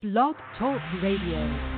Blog Talk Radio.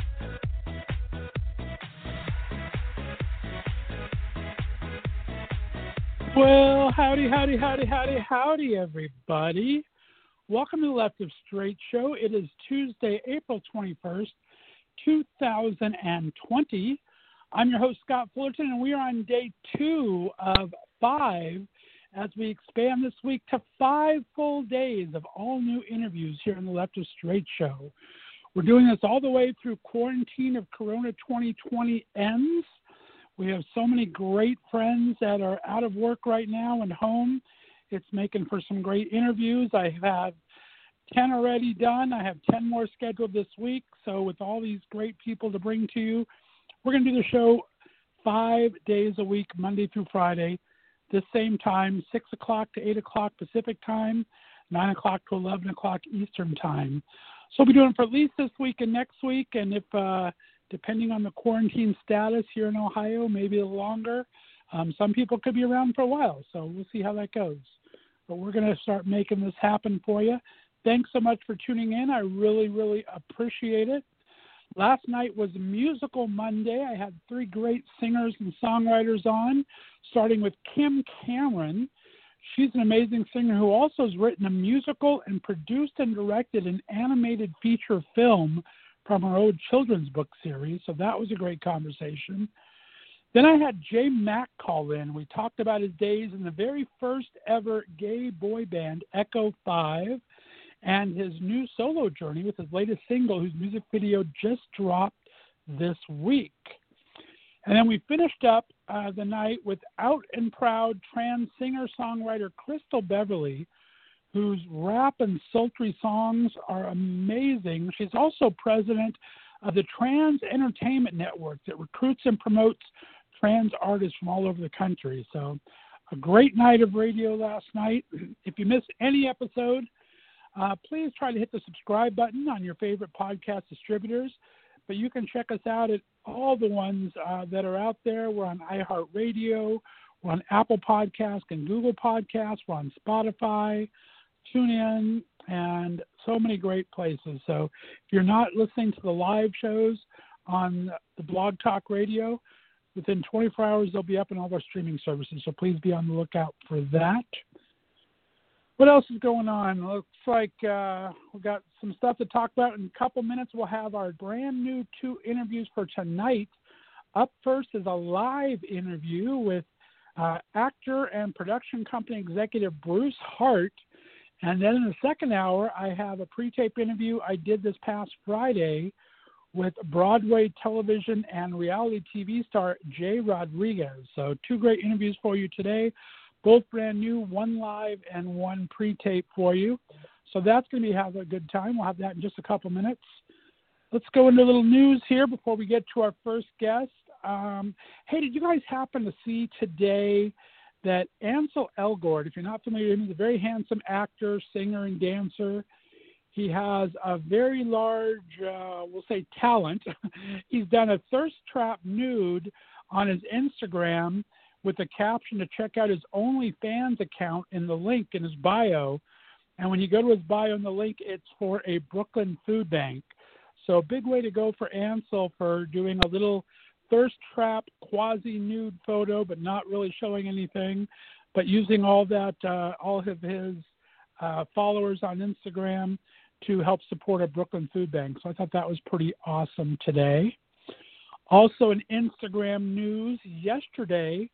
Well, howdy, howdy, howdy, howdy, howdy, everybody. Welcome to the Left of Straight Show. It is Tuesday, April 21st, 2020. I'm your host, Scott Fullerton, and we are on day two of five as we expand this week to five full days of all new interviews here on the Left of Straight Show. We're doing this all the way through quarantine of Corona 2020 ends. We have so many great friends that are out of work right now and home. It's making for some great interviews. I have 10 already done. I have 10 more scheduled this week. So, with all these great people to bring to you, we're going to do the show five days a week, Monday through Friday, this same time, 6 o'clock to 8 o'clock Pacific time, 9 o'clock to 11 o'clock Eastern time. So, we'll be doing it for at least this week and next week. And if uh, depending on the quarantine status here in Ohio, maybe longer. Um, some people could be around for a while, so we'll see how that goes. But we're going to start making this happen for you. Thanks so much for tuning in. I really, really appreciate it. Last night was Musical Monday. I had three great singers and songwriters on, starting with Kim Cameron. She's an amazing singer who also has written a musical and produced and directed an animated feature film from our old children's book series. So that was a great conversation. Then I had Jay Mack call in. We talked about his days in the very first ever gay boy band, Echo 5, and his new solo journey with his latest single, whose music video just dropped this week. And then we finished up uh, the night with out and proud trans singer songwriter Crystal Beverly, whose rap and sultry songs are amazing. She's also president of the Trans Entertainment Network that recruits and promotes trans artists from all over the country. So, a great night of radio last night. If you missed any episode, uh, please try to hit the subscribe button on your favorite podcast distributors. But you can check us out at all the ones uh, that are out there. We're on iHeartRadio, we're on Apple Podcasts and Google Podcasts, we're on Spotify, TuneIn, and so many great places. So if you're not listening to the live shows on the Blog Talk Radio, within 24 hours they'll be up in all of our streaming services. So please be on the lookout for that. What else is going on? Looks like uh, we've got some stuff to talk about. In a couple minutes, we'll have our brand new two interviews for tonight. Up first is a live interview with uh, actor and production company executive Bruce Hart and then in the second hour, I have a pre tape interview I did this past Friday with Broadway television and reality TV star Jai Rodriguez. So, two great interviews for you today, both brand new, one live and one pre tape for you. So, that's going to be have a good time. We'll have that in just a couple minutes. Let's go into a little news here before we get to our first guest. Um, hey, did you guys happen to see today? That Ansel Elgort, if you're not familiar with him, he's a very handsome actor, singer, and dancer. He has a very large, uh, we'll say, talent. he's done a thirst trap nude on his Instagram with a caption to check out his OnlyFans account in the link in his bio. And when you go to his bio in the link, it's for a Brooklyn food bank. So big way to go for Ansel for doing a little thirst trap quasi nude photo, but not really showing anything, but using all that, uh, all of his uh, followers on Instagram to help support a Brooklyn food bank. So I thought that was pretty awesome today. Also, in Instagram news, yesterday,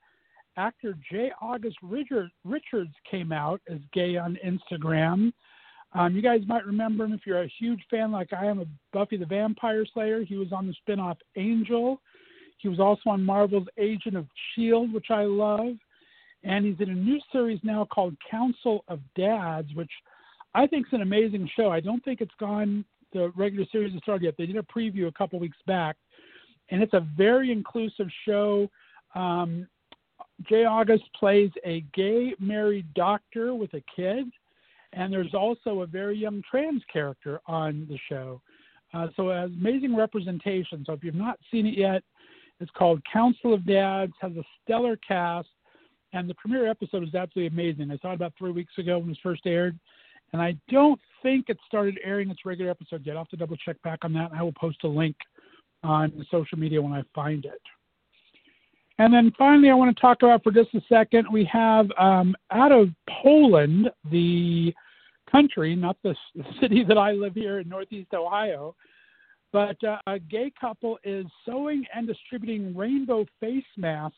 actor J. August Richards came out as gay on Instagram. Um, you guys might remember him if you're a huge fan, like I am, of Buffy the Vampire Slayer. He was on the spinoff Angel. He was also on Marvel's Agent of S.H.I.E.L.D., which I love. And he's in a new series now called Council of Dads, which I think is an amazing show. I don't think it's gone, the regular series has started yet. They did a preview a couple weeks back. And it's a very inclusive show. Um, Jay August plays a gay married doctor with a kid and there's also a very young trans character on the show. Uh, so amazing representation. So if you've not seen it yet, it's called Council of Dads, has a stellar cast, and the premiere episode is absolutely amazing. I saw it about three weeks ago when it was first aired, and I don't think it started airing its regular episode yet. I'll have to double check back on that, and I will post a link on social media when I find it. And then finally, I want to talk about for just a second, we have um, out of Poland, the country, not the city that I live here in Northeast Ohio, but uh, a gay couple is sewing and distributing rainbow face masks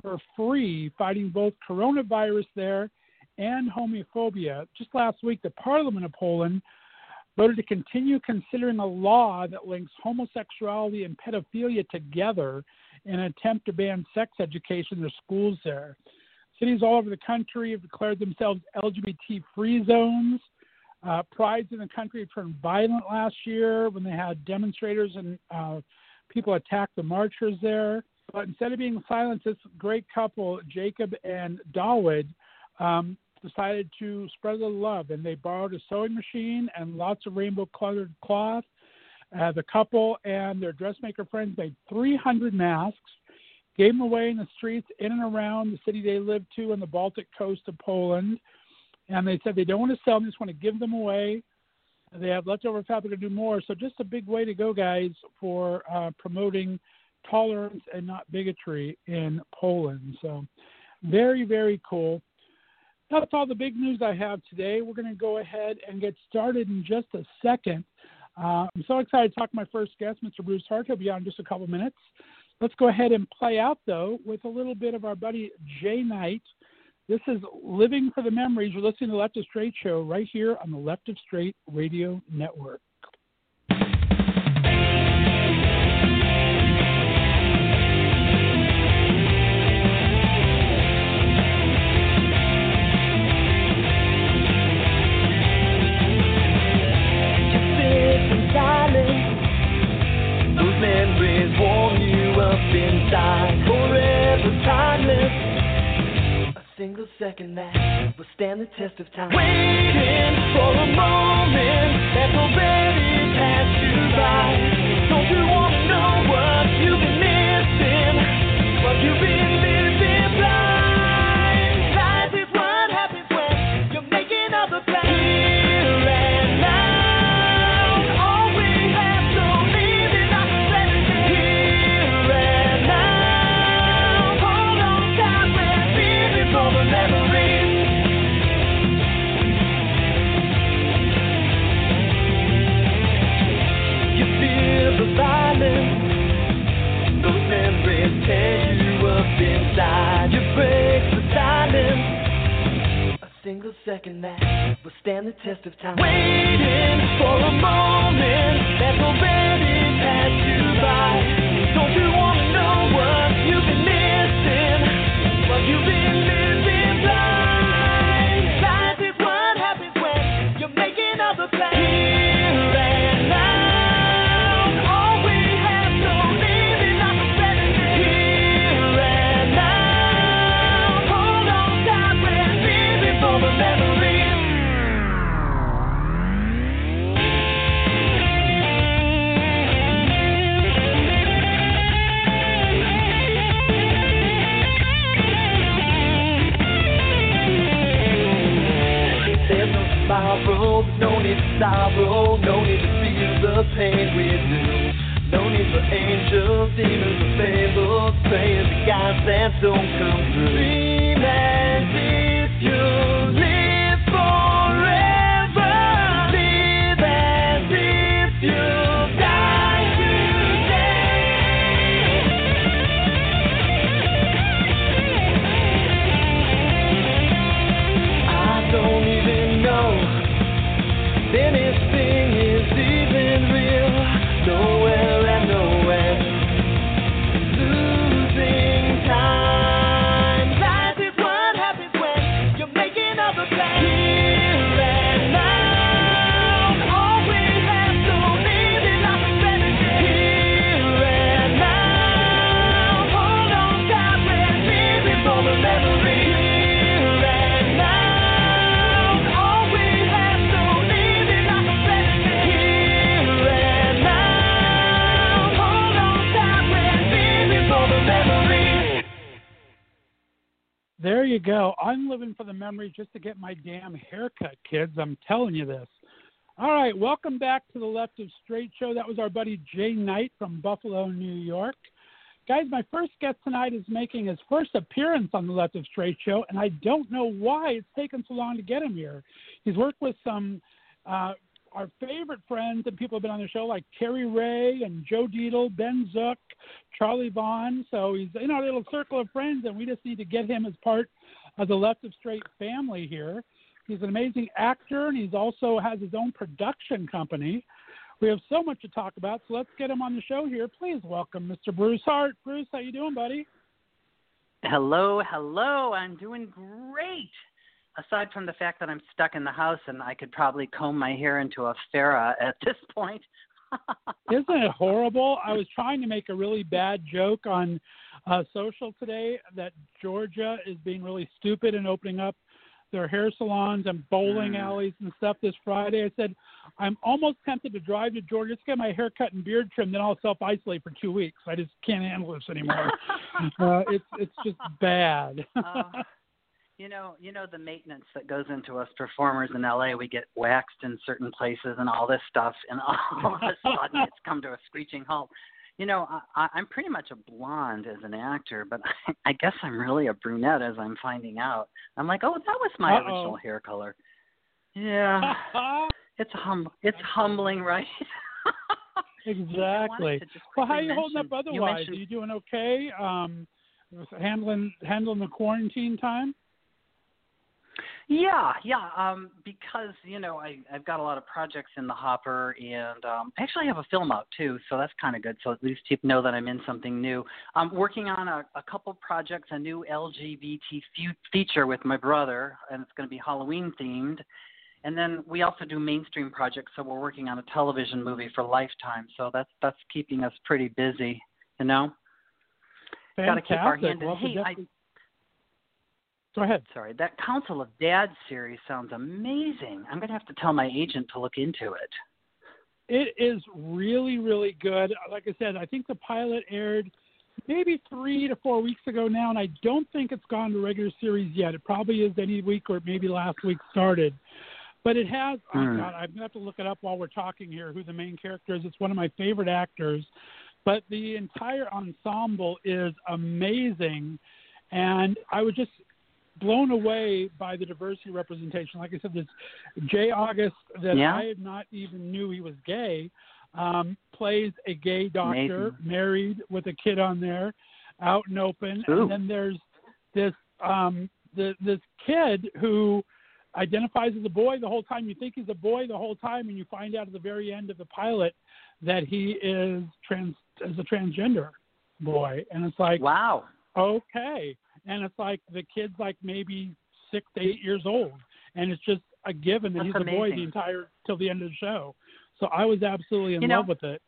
for free, fighting both coronavirus there and homophobia. Just last week, the Parliament of Poland voted to continue considering a law that links homosexuality and pedophilia together in an attempt to ban sex education in their schools there. Cities all over the country have declared themselves LGBT free zones. Uh, prides in the country turned violent last year when they had demonstrators and uh, people attack the marchers there. But instead of being silent, this great couple, Jacob and Dawid, um, decided to spread the love, and they borrowed a sewing machine and lots of rainbow-colored cloth uh, the couple and their dressmaker friends made 300 masks, gave them away in the streets in and around the city they lived to on the Baltic coast of Poland. And they said they don't want to sell them, they just want to give them away. They have leftover fabric to do more. So just a big way to go, guys, for uh, promoting tolerance and not bigotry in Poland. So very, very cool. That's all the big news I have today. We're going to go ahead and get started in just a second. Uh, I'm so excited to talk to my first guest, Mr. Bruce Hart. He'll be on in just a couple minutes. Let's go ahead and play out, though, with a little bit of our buddy Jay Knight. This is Living for the Memories. You're listening to Left of Straight show right here on the Left of Straight Radio Network. Single second that will stand the test of time. Waiting for a moment that's already passed you by. Don't you wanna know what you've been missing? What you've been single second that will stand the test of time. Waiting for a moment that's already passed you by. Don't you wanna know what you've been missing? What you've been living No need to sorrow, no need to feel the pain we do. No need for angels, demons, or fables, praying to gods that don't come through. Dream as if you There you go. I'm living for the memory just to get my damn haircut, kids. I'm telling you this. All right, welcome back to the Left of Straight show. That was our buddy Jay Knight from Buffalo, New York. Guys, my first guest tonight is making his first appearance on the Left of Straight show, and I don't know why it's taken so long to get him here. He's worked with some uh, our favorite friends and people have been on the show like Terry Ray and Joe Dietl, Ben Zook, Charlie Vaughn. So he's in our little circle of friends, and we just need to get him as part of the Left of Straight family here. He's an amazing actor, and he's also has his own production company. We have so much to talk about, so let's get him on the show here. Please welcome Mr. Bruce Hart. Bruce, how you doing, buddy? Hello, hello. I'm doing great. Aside from the fact that I'm stuck in the house and I could probably comb my hair into a Farrah at this point. Isn't it horrible? I was trying to make a really bad joke on uh, social today that Georgia is being really stupid and opening up their hair salons and bowling Mm. alleys and stuff this Friday. I said, I'm almost tempted to drive to Georgia, just get my hair cut and beard trimmed, then I'll self isolate for two weeks. I just can't handle this anymore. uh, it's it's just bad. Uh, you know, you know the maintenance that goes into us performers in LA. We get waxed in certain places and all this stuff, and all of a sudden it's come to a screeching halt. You know, I, I'm pretty much a blonde as an actor, but I, I guess I'm really a brunette as I'm finding out. I'm like, oh, that was my Uh-oh. original hair color. Yeah, it's hum, it's humbling, right? exactly. Well, how are you holding up you otherwise? mentioned- Are you doing okay? Um, handling handling the quarantine time? Yeah, yeah. Um, because you know I I've got a lot of projects in the hopper, and um, I actually have a film out too, so that's kind of good. So at least you know that I'm in something new. I'm working on a, a couple projects, a new LGBT fe- feature with my brother, and it's going to be Halloween themed. And then we also do mainstream projects, so we're working on a television movie for Lifetime. So that's that's keeping us pretty busy, you know. Gotta keep our hand in- Well, Hey, I- Go ahead. Sorry, that Council of Dads series sounds amazing. I'm going to have to tell my agent to look into it. It is really, really good. Like I said, I think the pilot aired maybe three to four weeks ago now, and I don't think it's gone to regular series yet. It probably is any week or maybe last week started. But it has, oh Hmm. God, I'm going to have to look it up while we're talking here who the main character is. It's one of my favorite actors. But the entire ensemble is amazing. And I was just blown away by the diversity representation. Like I said, this Jay August that Yeah. I had not even knew he was gay um, plays a gay doctor, Amazing. married with a kid on there, out and open. Ooh. And then there's this um, the, this kid who identifies as a boy the whole time. You think he's a boy the whole time, and you find out at the very end of the pilot that he is trans as a transgender boy. And it's like, Wow. okay. And it's like the kid's like maybe six to eight years old, and it's just a given that That's he's a boy the entire till the end of the show. So I was absolutely in You know- love with it.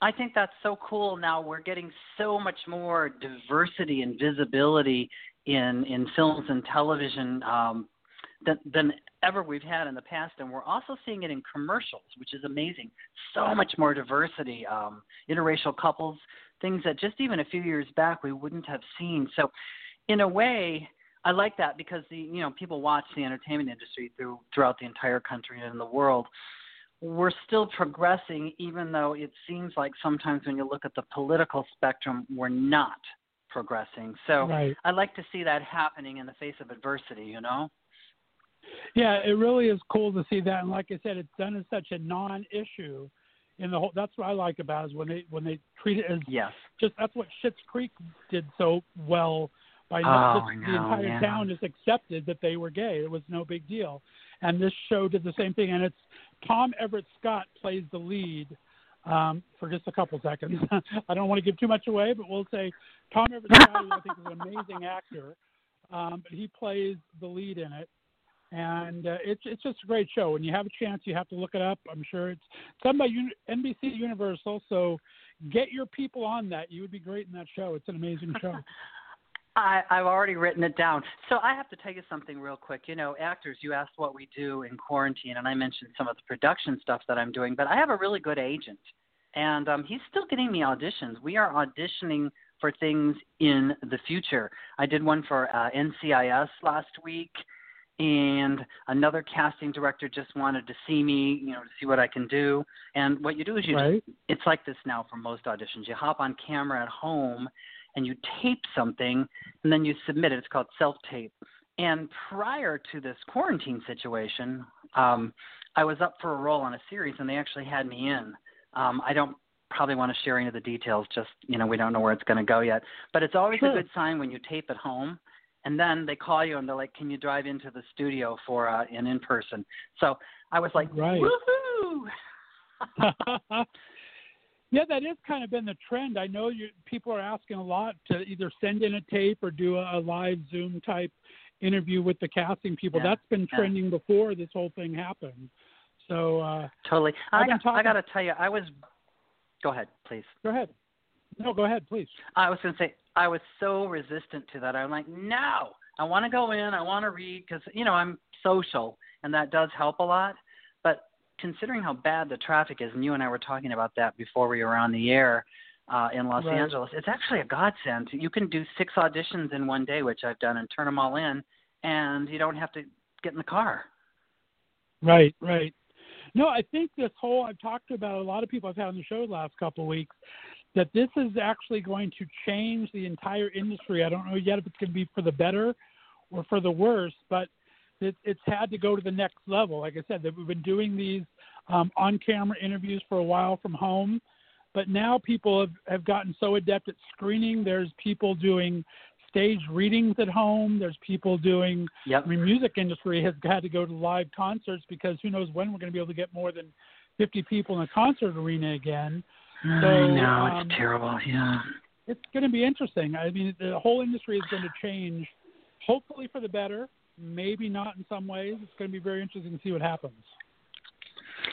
I think that's so cool. Now we're getting so much more diversity and visibility in in films and television um, than than ever we've had in the past, and we're also seeing it in commercials, which is amazing. So much more diversity, um, interracial couples, things that just even a few years back we wouldn't have seen. So, in a way, I like that because the you know people watch the entertainment industry through throughout the entire country and in the world we're still progressing, even though it seems like sometimes when you look at the political spectrum, we're not progressing. So Right. I like to see that happening in the face of adversity, you know? Yeah, it really is cool to see that. And like I said, it's done as such a non-issue in the whole. That's what I like about it, is when they when they treat it as Yes. just that's what Schitt's Creek did so well by Oh, not I just the entire yeah. town just accepted that they were gay. It was no big deal. And this show did the same thing. And it's Tom Everett Scott plays the lead um, for just a couple seconds. I don't want to give too much away, but we'll say Tom Everett Scott, I think, is an amazing actor. Um, but he plays the lead in it. And uh, it's it's just a great show. When you have a chance, you have to look it up. I'm sure it's done by NBC Universal. So get your people on that. You would be great in that show. It's an amazing show. I, I've already written it down. So I have to tell you something real quick. You know, actors, you asked what we do in quarantine, and I mentioned some of the production stuff that I'm doing, but I have a really good agent, and um, he's still getting me auditions. We are auditioning for things in the future. I did one for uh, NCIS last week, and another casting director just wanted to see me, you know, to see what I can do. And what you do is you Right. just, it's like this now for most auditions. You hop on camera at home and you tape something and then you submit it. It's called self tape. And prior to this quarantine situation, um, I was up for a role on a series and they actually had me in. Um, I don't probably want to share any of the details, just, you know, we don't know where it's going to go yet. But it's always Sure. a good sign when you tape at home and then they call you and they're like, "Can you drive into the studio for uh, an in person?" So I was like, Right. "Woohoo!" yeah, that has kind of been the trend. I know you people are asking a lot to either send in a tape or do a, a live Zoom type interview with the casting people. Yeah, That's been yeah. trending before this whole thing happened. So uh, Totally. I I got to tell you, I was. Go ahead, please. go ahead. No, go ahead, please. I was going to say I was so resistant to that. I'm like, no, I want to go in, I want to read because you know I'm social, and that does help a lot. But considering how bad the traffic is, and you and I were talking about that before we were on the air uh, in Los Right. Angeles, it's actually a godsend. You can do six auditions in one day, which I've done, and turn them all in, and you don't have to get in the car. Right, right. No, I think this whole I've talked about a lot of people I've had on the show the last couple of weeks that this is actually going to change the entire industry. I don't know yet if it's going to be for the better or for the worse, but it, it's had to go to the next level. Like I said, that we've been doing these um, on-camera interviews for a while from home, but now people have, have gotten so adept at screening. There's people doing stage readings at home. There's people doing Yep. I mean, music industry has had to go to live concerts because who knows when we're going to be able to get more than 50 people in a concert arena again. I So, know um, it's terrible. Yeah. It's going to be interesting. I mean, the whole industry is going to change, hopefully for the better. Maybe not in some ways. It's going to be very interesting to see what happens.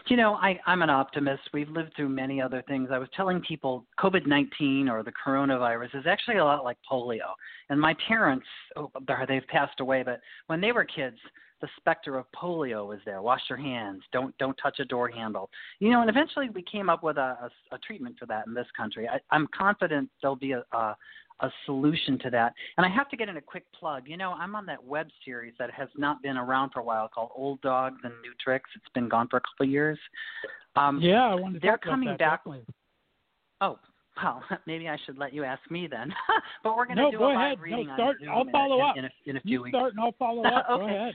You know, I, I'm an optimist. We've lived through many other things. I was telling people COVID 19 or the coronavirus is actually a lot like polio. And my parents, oh, they've passed away, but when they were kids, the specter of polio was there. Wash your hands. Don't don't touch a door handle. You know, and eventually we came up with a, a, a treatment for that in this country. I, I'm confident there'll be a, a a solution to that. And I have to get in a quick plug. You know, I'm on that web series that has not been around for a while called Old Dogs and New Tricks. It's been gone for a couple of years. Um, Yeah, I wanted to they're talk about coming that, back- definitely. Oh, well, maybe I should let you ask me then. but we're going to No, do go a live ahead. No, reading start. on Zoom I'll in a- follow in, up. in, a, in a few You weeks. start and I'll follow up. Go Okay. ahead.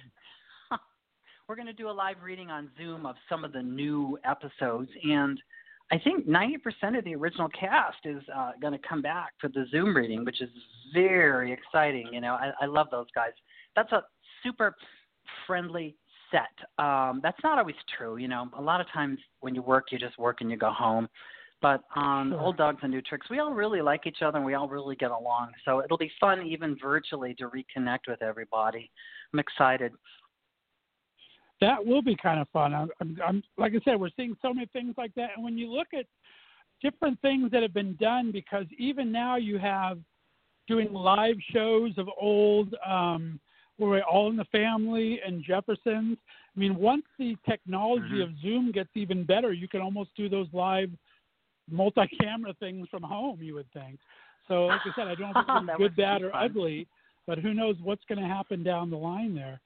We're going to do a live reading on Zoom of some of the new episodes, and I think 90% of the original cast is uh, going to come back for the Zoom reading, which is very exciting. You know, I, I love those guys. That's a super friendly set. Um, that's not always true. You know, a lot of times when you work, you just work and you go home. But on Sure. Old Dogs and New Tricks, we all really like each other and we all really get along. So it'll be fun, even virtually, to reconnect with everybody. I'm excited. That will be kind of fun. I'm, I'm, I'm like I said, we're seeing so many things like that, and when you look at different things that have been done, because even now you have doing live shows of old, um, where we're all in the family and Jeffersons. I mean, once the technology Mhm. of Zoom gets even better, you can almost do those live multi-camera things from home. You would think. So, like I said, I don't know if it's good, bad, or fun. ugly, but who knows what's going to happen down the line there.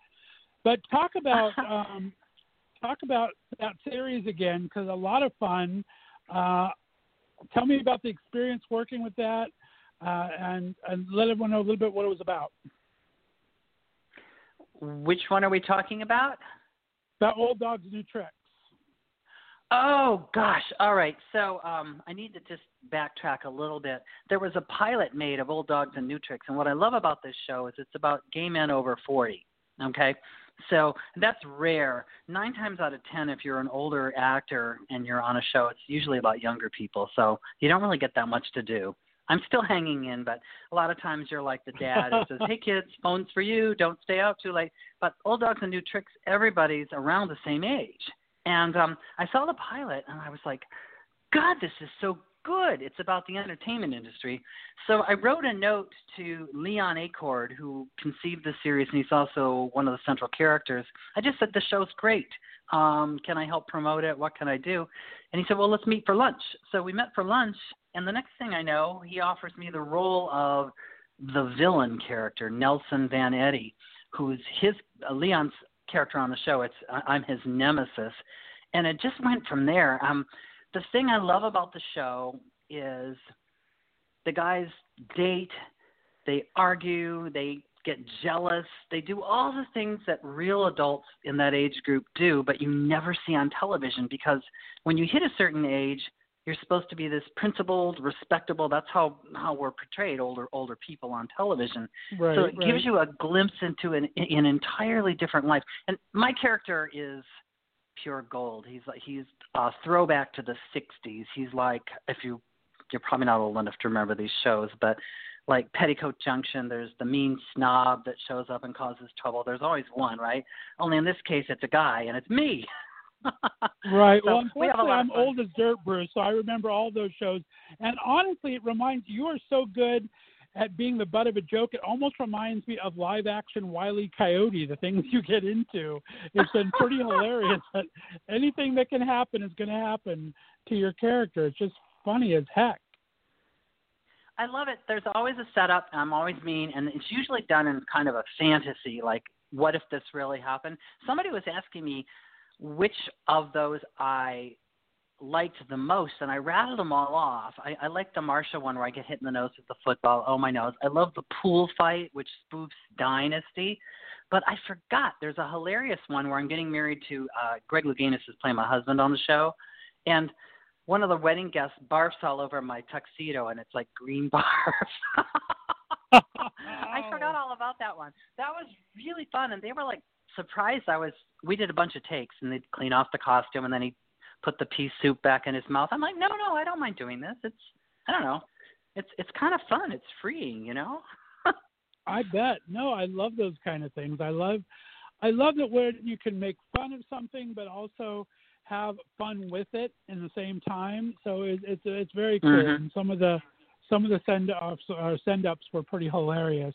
But talk about um, talk about that series again because a lot of fun. Uh, tell me about the experience working with that, uh, and and let everyone know a little bit what it was about. Which one are we talking about? About old dogs, new tricks. Oh gosh. All right. So um, I need to just backtrack a little bit. There was a pilot made of Old Dogs and New Tricks, and what I love about this show is it's about gay men over forty. Okay. So that's rare. Nine times out of ten, if you're an older actor and you're on a show, it's usually about younger people. So you don't really get that much to do. I'm still hanging in, but a lot of times you're like the dad who says, "Hey kids, phone's for you. Don't stay out too late." But Old Dogs and New Tricks, everybody's around the same age. And um, I saw the pilot, and I was like, "God, this is so good! It's about the entertainment industry." So I wrote a note to Leon Acord, who conceived the series, and he's also one of the central characters. I just said the show's great. Um, can I help promote it? What can I do? And he said, "Well, let's meet for lunch." So we met for lunch, And the next thing I know, he offers me the role of the villain character, Nelson Van Eddy, who's his uh, Leon's character on the show. It's I'm his nemesis, and it just went from there. Um, the thing I love about the show is the guys date, they argue, they get jealous, they do all the things that real adults in that age group do, but you never see on television because when you hit a certain age, you're supposed to be this principled, respectable. That's how how we're portrayed, older older people on television. Right, so it right. gives you a glimpse into an an entirely different life. And my character is pure gold. He's like he's a throwback to the '60s. He's like if you you're probably not old enough to remember these shows, but like Petticoat Junction, there's the mean snob that shows up and causes trouble. There's always one, right? Only in this case, it's a guy, and it's me. Right. So well, we unfortunately, of I'm old as dirt, Bruce, so I remember all those shows. And honestly, it reminds you are so good at being the butt of a joke. It almost reminds me of live action Wile E. Coyote. The things you get into. It's been pretty hilarious. That anything that can happen is going to happen to your character. It's just funny as heck. I love it. There's always a setup. and I'm always mean, and it's usually done in kind of a fantasy, like what if this really happened? Somebody was asking me which of those I liked the most, and I rattled them all off. I, I like the Marsha one where I get hit in the nose with the football. Oh my nose! I love the pool fight, which spoofs Dynasty. But I forgot there's a hilarious one where I'm getting married to uh, Greg Louganis is playing my husband on the show, and one of the wedding guests barfs all over my tuxedo, and it's like green barf. I forgot all about that one. That was really fun, and they were like surprised. I was. We did a bunch of takes, and they'd clean off the costume, and then he put the pea soup back in his mouth. I'm like, no, no, I don't mind doing this. It's, I don't know, it's it's kind of fun. It's freeing, you know. I bet. No, I love those kind of things. I love, I love that where you can make fun of something, but also have fun with it in the same time. So it, it's it's very cool. Mhm. And some of the some of the send ups or send ups were pretty hilarious.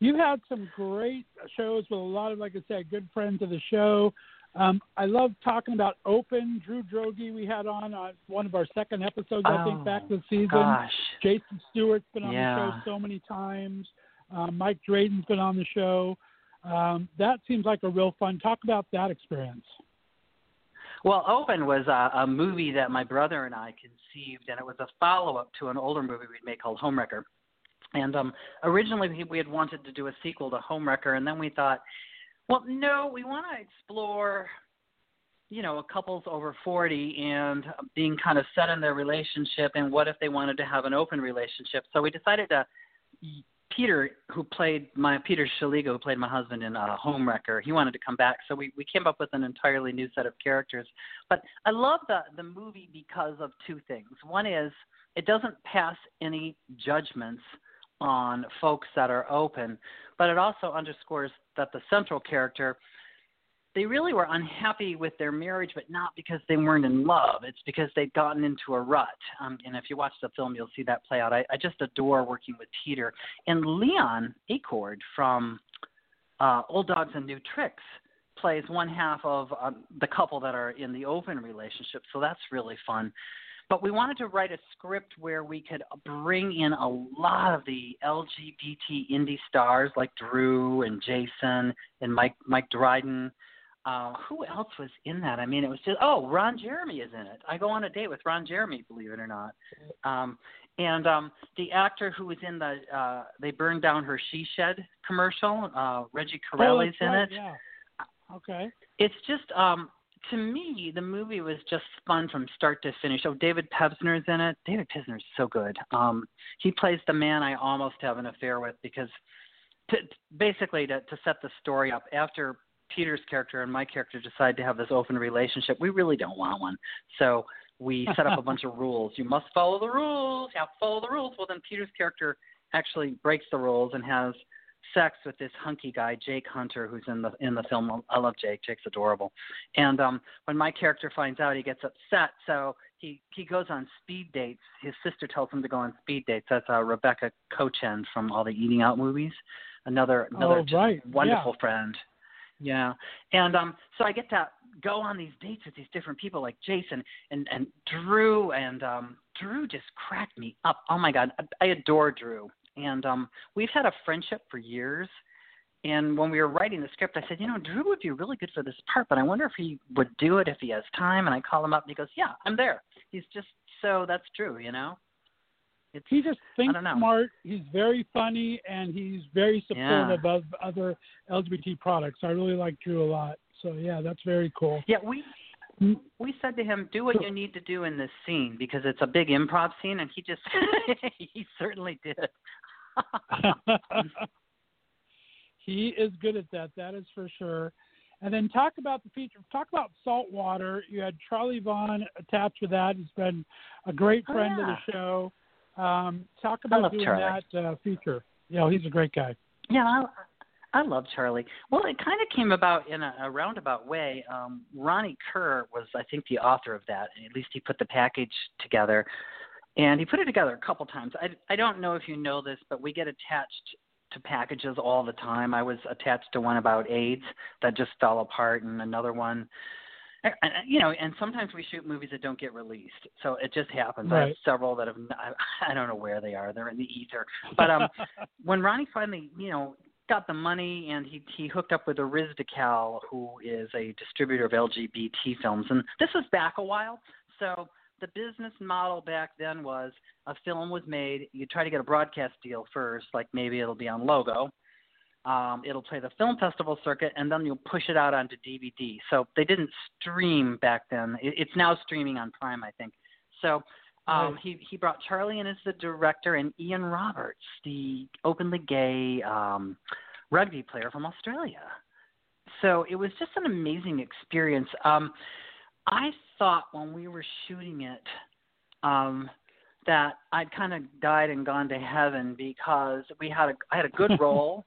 You've had some great shows with a lot of, like I said, good friends of the show. Um, I love talking about Open. Drew Droege we had on on one of our second episodes, I think, Oh, back this season. Gosh, Jason Stewart's been on Yeah. the show so many times. Um, Mike Drayden's been on the show. Um, that seems like a real fun. Talk about that experience. Well, Open was a, a movie that my brother and I conceived, and it was a follow up to an older movie we'd made called Homewrecker. And um, originally we- we had wanted to do a sequel to Homewrecker, and then we thought, well, no, we want to explore, you know, a couples over 40 and being kind of set in their relationship, and what if they wanted to have an open relationship? So we decided to. Peter, who played my Peter Shaliga, who played my husband in uh, Homewrecker, he wanted to come back, so we we came up with an entirely new set of characters. But I love the the movie because of two things. One is it doesn't pass any judgments on folks that are open, but it also underscores that the central character they really were unhappy with their marriage, but not because they weren't in love. It's because they'd gotten into a rut. Um, and if you watch the film, you'll see that play out. I, I just adore working with Peter. And Leon Acord from uh, Old Dogs and New Tricks plays one half of um, the couple that are in the open relationship. So that's really fun. But we wanted to write a script where we could bring in a lot of the LGBT indie stars like Drew and Jason and Mike Mike Dryden. Uh, who else was in that? I mean, it was just oh, Ron Jeremy is in it. I go on a date with Ron Jeremy, believe it or not. Um, and um, the actor who was in the uh, they burned down her she shed commercial, uh, Reggie Oh, Corelli's that's in right, it Yeah. Okay. it's just um to me the movie was just fun from start to finish. Oh david pevsner's in it. David pevsner's so good. Um he plays the man i almost have an affair with because to, basically to, to set the story up after peter's character and my character decide to have this open relationship we really don't want one. So we set up a bunch of rules. You must follow the rules. You have to follow the rules. Well then peter's character actually breaks the rules and has sex with this hunky guy, Jake Hunter, who's in the in the film. I love Jake. Jake's adorable. And um when my character finds out, he gets upset. So he he goes on speed dates. His sister tells him to go on speed dates. That's uh, Rebekah Kochan from all the Eating Out movies. Another another Oh, right. wonderful friend. Yeah. And um so I get to go on these dates with these different people like Jason and and Drew and um Drew just cracked me up. Oh my god, I, I adore Drew. And um we've had a friendship for years. And when we were writing the script, I said, you know, Drew would be really good for this part, but I wonder if he would do it if he has time. And I call him up, and he goes, "Yeah, I'm there." He's just so that's true, you know. It's, he just thinks smart. He's very funny, and he's very supportive of other LGBT products. I really like Drew a lot. So yeah, that's very cool. Yeah, we Mm. we said to him, "Do what you need to do in this scene because it's a big improv scene," and he just he certainly did. he is good at that. That is for sure. And then talk about the feature. Talk about Saltwater. You had Charlie Vaughn attached to that. He's been a great Oh, friend yeah. of the show. Um, talk about doing Charlie. that uh, feature. Yeah, he's a great guy. Yeah, I, I love Charlie. Well, it kind of came about in a, a roundabout way. Um, Ronnie Kerr was, I think, the author of that. And at least he put the package together, and he put it together a couple times. I, I don't know if you know this, but we get attached to packages all the time. I was attached to one about AIDS that just fell apart, and another one. You know, and sometimes we shoot movies that don't get released, so it just happens. I have several that have. I, I don't know where they are. They're in the ether. But um, when Ronnie finally, you know, got the money and he he hooked up with Ariztical, who is a distributor of LGBT films, and this was back a while. So the business model back then was a film was made, you try to get a broadcast deal first, like maybe it'll be on Logo. Um, it'll play the film festival circuit, and then you'll push it out onto DVD. So they didn't stream back then. It, it's now streaming on Prime, I think. So um, he he brought Charlie in as the director and Ian Roberts, the openly gay um, rugby player from Australia. So it was just an amazing experience. Um, I thought when we were shooting it um, that I'd kind of died and gone to heaven because we had a I had a good role,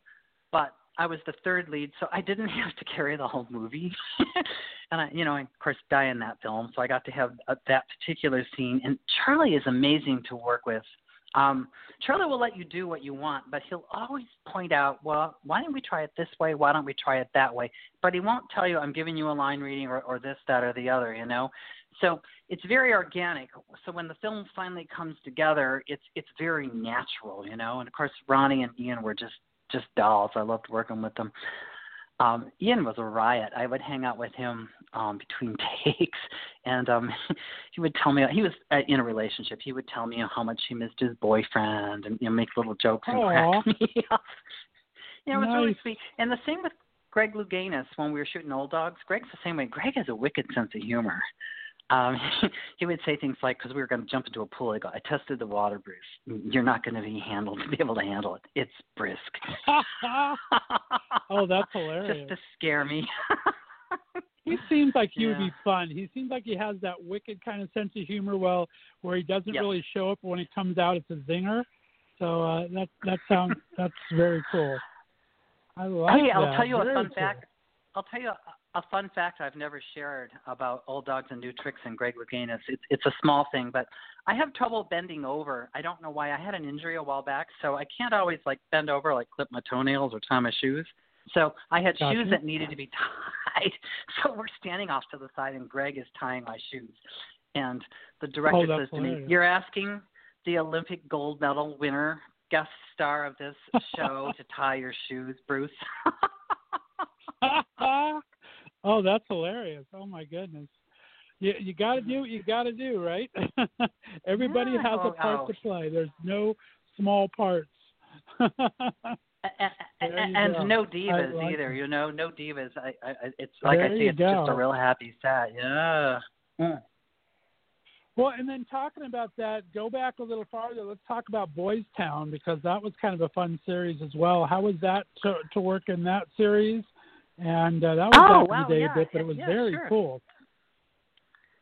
but I was the third lead, so I didn't have to carry the whole movie. and I, you know, I, of course, die in that film, so I got to have uh, that particular scene. And Charlie is amazing to work with. Um, Charlie will let you do what you want, but he'll always point out, well, why don't we try it this way? Why don't we try it that way? But he won't tell you, I'm giving you a line reading or, or this, that, or the other, you know? So it's very organic. So when the film finally comes together, it's it's very natural, you know. And of course, Ronnie and Ian were just just dolls. I loved working with them. Um, Ian was a riot. I would hang out with him um, between takes, and um, he would tell me he was uh, in a relationship. He would tell me how much he missed his boyfriend, and you know, make little jokes and Aw. crack me up. Yeah, it was really sweet. And the same with Greg Louganis when we were shooting Old Dogs. Greg's the same way. Greg has a wicked sense of humor. Um, he would say things like, because we were going to jump into a pool, he'd go, I tested the water, Bruce. You're not going to be handled to be able to handle it. It's brisk. oh, that's hilarious! Just to scare me. He seems like he would be fun. He seems like he has that wicked kind of sense of humor. Well, where he doesn't Yep. really show up when he comes out, it's a zinger. So uh, that that sounds that's very cool. I like hey, I'll that. tell you a fun cool. fact. I'll tell you a, a fun fact I've never shared about Old Dogs and New Tricks and Greg Louganis. It's it's a small thing, but I have trouble bending over. I don't know why. I had an injury a while back, so I can't always like bend over, like clip my toenails or tie my shoes. So I had Gotcha. shoes that needed to be tied. So we're standing off to the side, and Greg is tying my shoes. And the oh, director Oh, says to me, hilarious. "You're asking the Olympic gold medal winner, guest star of this show, to tie your shoes, Bruce." oh, that's hilarious. Oh my goodness. You you got to do what you got to do, right? Everybody Yeah, has a oh, part oh. to play. There's no small parts. And, you and no divas like either. it. You know, no divas. I, I, I- it's like I There say, you it's just a real happy set. Yeah. Mm. Well, and then talking about that, go back a little farther. Let's talk about Boys Town because that was kind of a fun series as well. How was that to, to work in that series? And uh, that was Oh, back wow, in the day yeah, a bit, but it was yeah, very sure. cool.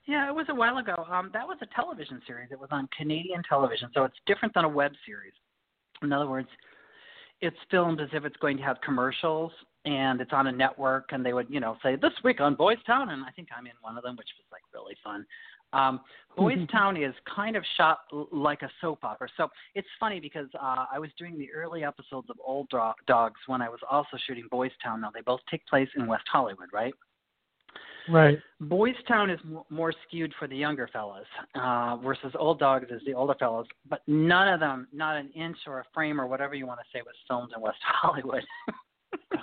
Yeah, it was a while ago. Um, that was a television series. It was on Canadian television, so it's different than a web series. In other words, it's filmed as if it's going to have commercials, and it's on a network, and they would, you know, say this week on Boys Town, and I think I'm in one of them, which was like really fun. Um, Boys Town is kind of shot l- like a soap opera. So it's funny because uh, I was doing the early episodes of Old Do- Dogs when I was also shooting Boys Town. Now they both take place in West Hollywood, right? Right. Boys Town is more skewed for the younger fellas uh, versus Old Dogs is the older fellas. But none of them, not an inch or a frame or whatever you want to say, was filmed in West Hollywood.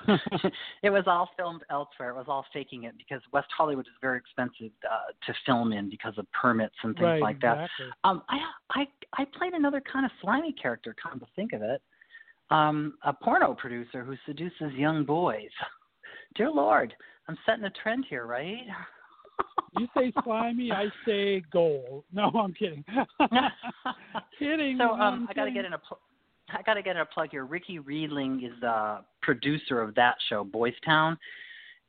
it was all filmed elsewhere. It was all faking it because West Hollywood is very expensive uh, to film in because of permits and things right, like that. exactly. Um, I I I played another kind of slimy character. Come to think of it, um, a porno producer who seduces young boys. Dear Lord, I'm setting a trend here, right? You say slimy, I say gold. No, I'm kidding. kidding. so um, I got to get in a. Pl- I got to get in a plug here. Ricky Riedling is the producer of that show, Boys Town,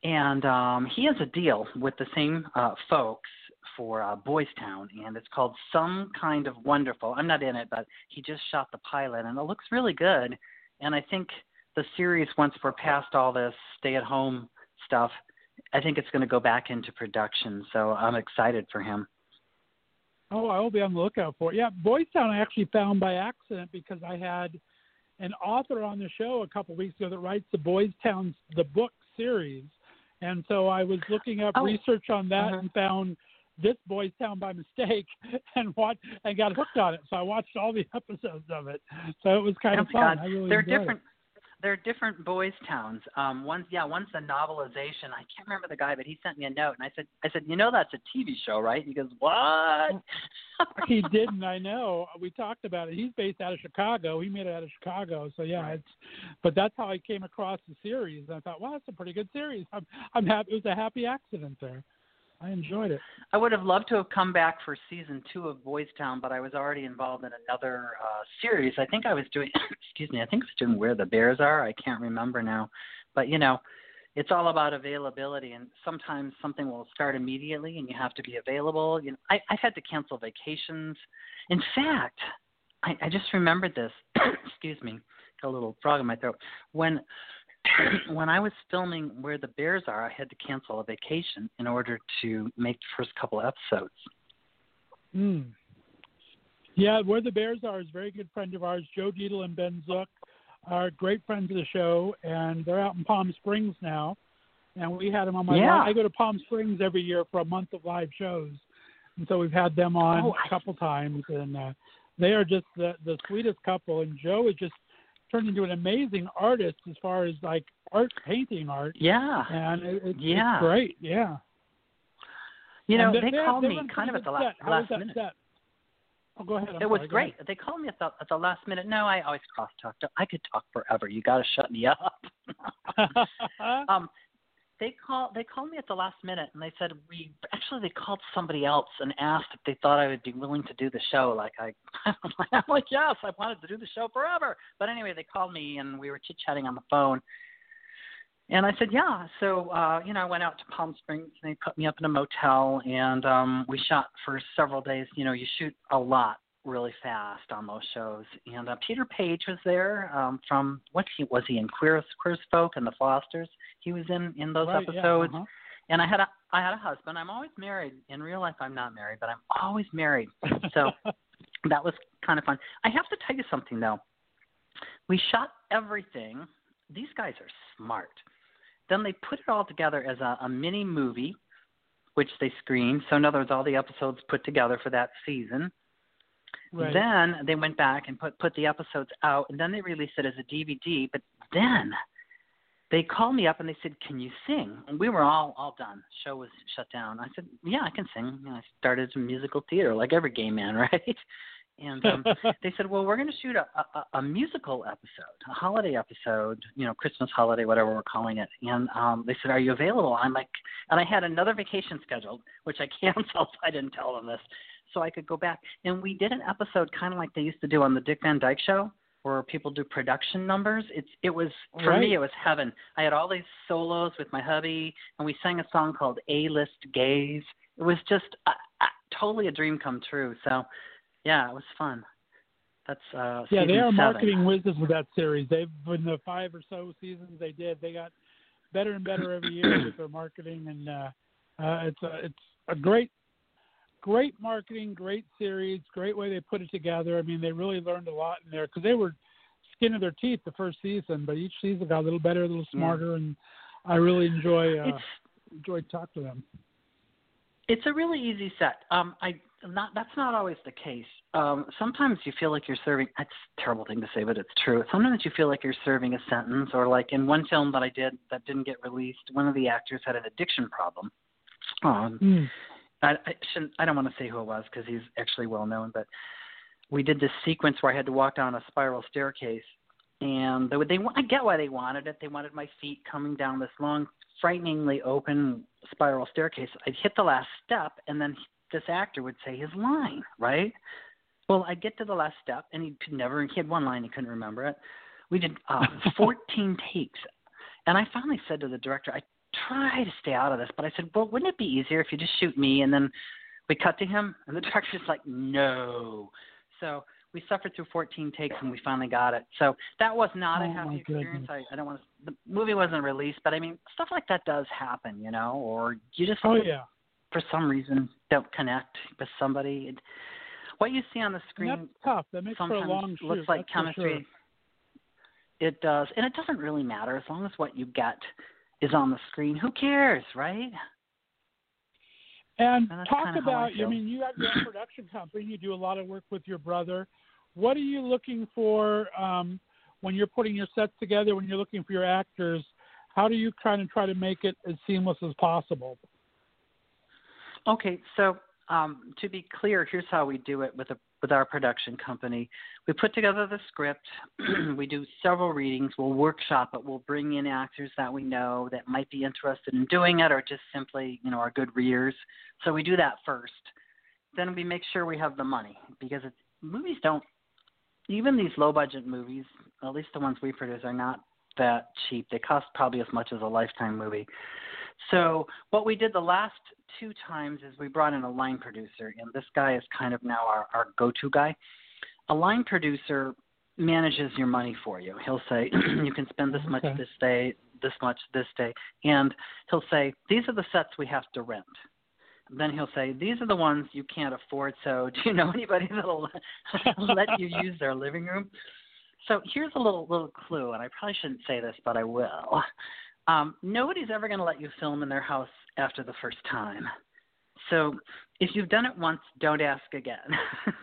and um, he has a deal with the same uh, folks for uh, Boys Town, and it's called Some Kind of Wonderful. I'm not in it, but he just shot the pilot, and it looks really good. And I think the series, once we're past all this stay-at-home stuff, I think it's going to go back into production. So I'm excited for him. Oh, I will be on the lookout for it. Yeah, Boys Town I actually found by accident because I had an author on the show a couple weeks ago that writes the Boys Town the book series, and so I was looking up Oh. research on that Uh-huh. and found this Boys Town by mistake and watched and got hooked on it. So I watched all the episodes of it. So it was kind Oh of fun. Really They're different. They're different boys' towns. Um, one's yeah, one's a novelization. I can't remember the guy, but he sent me a note, and I said, I said, you know, that's a TV show, right? He goes, what? he didn't. I know. We talked about it. He's based out of Chicago. He made it out of Chicago. So yeah, it's. But that's how I came across the series. I thought, well, that's a pretty good series. I'm. I'm happy. It was a happy accident there. I enjoyed it. I would have loved to have come back for season two of Boys Town, but I was already involved in another uh, series. I think I was doing, excuse me, I think I was doing Where the Bears Are. I can't remember now, but you know, it's all about availability, and sometimes something will start immediately, and you have to be available. You know, I, I've had to cancel vacations. In fact, I, I just remembered this. excuse me, got a little frog in my throat. When when I was filming Where the Bears Are, I had to cancel a vacation in order to make the first couple episodes. Mm. Yeah, where the Bears are is a very good friend of ours. Joe Dietl and Ben Zook are great friends of the show, and they're out in Palm Springs now. And we had them on my. Yeah. I go to Palm Springs every year for a month of live shows, and so we've had them on Oh, a I- couple times, and uh, they are just the the sweetest couple. And Joe is just turned into an amazing artist as far as like art, painting art, Yeah. and it, it's, Yeah. it's great. Yeah. You know, they, they- called they me kind of at the good la- set. How last that minute. set? Oh, go ahead. I'm It was sorry, go great. They called me at the at the last minute. No, I always cross talk. I could talk forever. You got to shut me up. um, they called they called me at the last minute and they said we actually they called somebody else and asked if they thought I would be willing to do the show. Like I, I'm like yes, I wanted to do the show forever. But anyway, they called me and we were chit chatting on the phone. And I said, yeah. So, uh, you know, I went out to Palm Springs and they put me up in a motel and um we shot for several days. You know, you shoot a lot really fast on those shows. And uh, Peter Paige was there um from what he was he in Queer Queer as Folk and the Fosters. He was in in those Right, yeah, episodes. uh-huh. And I had a I had a husband. I'm always married. In real life I'm not married, but I'm always married. So that was kind of fun. I have to tell you something though. We shot everything. These guys are smart. Then they put it all together as a, a mini movie, which they screened. So in other words, all the episodes put together for that season. Right. Then they went back and put put the episodes out, and then they released it as a DVD. But then they called me up and they said, "Can you sing?" And we were all all done. Show was shut down. I said, "Yeah, I can sing." You know, I started in musical theater like every gay man, right? And um, they said, "Well, we're going to shoot a, a, a musical episode, a holiday episode, you know, Christmas holiday, whatever we're calling it." And um, they said, "Are you available?" I'm like, and I had another vacation scheduled, which I canceled. I didn't tell them this, so I could go back. And we did an episode kind of like they used to do on the Dick Van Dyke Show, where people do production numbers. It's it was for Right. me, it was heaven. I had all these solos with my hubby, and we sang a song called "A List Gays." It was just uh, uh, totally a dream come true. So yeah, it was fun. That's uh yeah, they are seven. marketing wizards with that series. They've in the five or so seasons they did, they got better and better every year with their marketing, and uh, uh, it's a it's a great great marketing, great series, great way they put it together. I mean, they really learned a lot in there because they were skin of their teeth the first season, but each season got a little better, a little Yeah. smarter, and I really enjoy. Uh, It's enjoyed talking to them. It's a really easy set. Um, I not that's not always the case. Um, sometimes you feel like you're serving. It's a terrible thing to say, but it's true. Sometimes you feel like you're serving a sentence, or like in one film that I did that didn't get released, one of the actors had an addiction problem. Um, Mm. I, I shouldn't. I don't want to say who it was because he's actually well known, but we did this sequence where I had to walk down a spiral staircase, and they, would- they I get why they wanted it. They wanted my feet coming down this long, frighteningly open spiral staircase. I'd hit the last step, and then this actor would say his line, right? Well, I'd get to the last step, and he could never. He had one line, he couldn't remember it. We did uh, 14 takes, and I finally said to the director, I try to stay out of this, but I said, well, wouldn't it be easier if you just shoot me and then we cut to him? And the director's like, no. So we suffered through 14 takes and we finally got it. So that was not Oh, a happy experience. I, I don't want to. The movie wasn't released, but I mean, stuff like that does happen, you know, or you just Oh yeah, for some reason don't connect with somebody. It, what you see on the and screen that's tough. That makes for a sometimes long shoot. looks like that's chemistry. sure. It does, and it doesn't really matter as long as what you get is on the screen. Who cares, right? And And talk kinda I about, I mean, you have your own production company. You do a lot of work with your brother. What are you looking for um, when you're putting your sets together? When you're looking for your actors, how do you kind of try to make it as seamless as possible? Okay, so um, to be clear, here's how we do it with a, with our production company. We put together the script. we do several readings. We'll workshop it. We'll bring in actors that we know that might be interested in doing it, or just simply, you know, are good readers. So we do that first. Then we make sure we have the money because it's, movies don't. Even these low budget movies, at least the ones we produce, are not that cheap. They cost probably as much as a lifetime movie. So what we did the last two times is we brought in a line producer, and this guy is kind of now our, our go-to guy. A line producer manages your money for you. He'll say you can spend this much this day, this much this day, and he'll say these are the sets we have to rent. Then he'll say these are the ones you can't afford. So do you know anybody that'll let you use their living room? So here's a little little clue, and I probably shouldn't say this, but I will. Um, nobody's ever going to let you film in their house after the first time. So if you've done it once, don't ask again.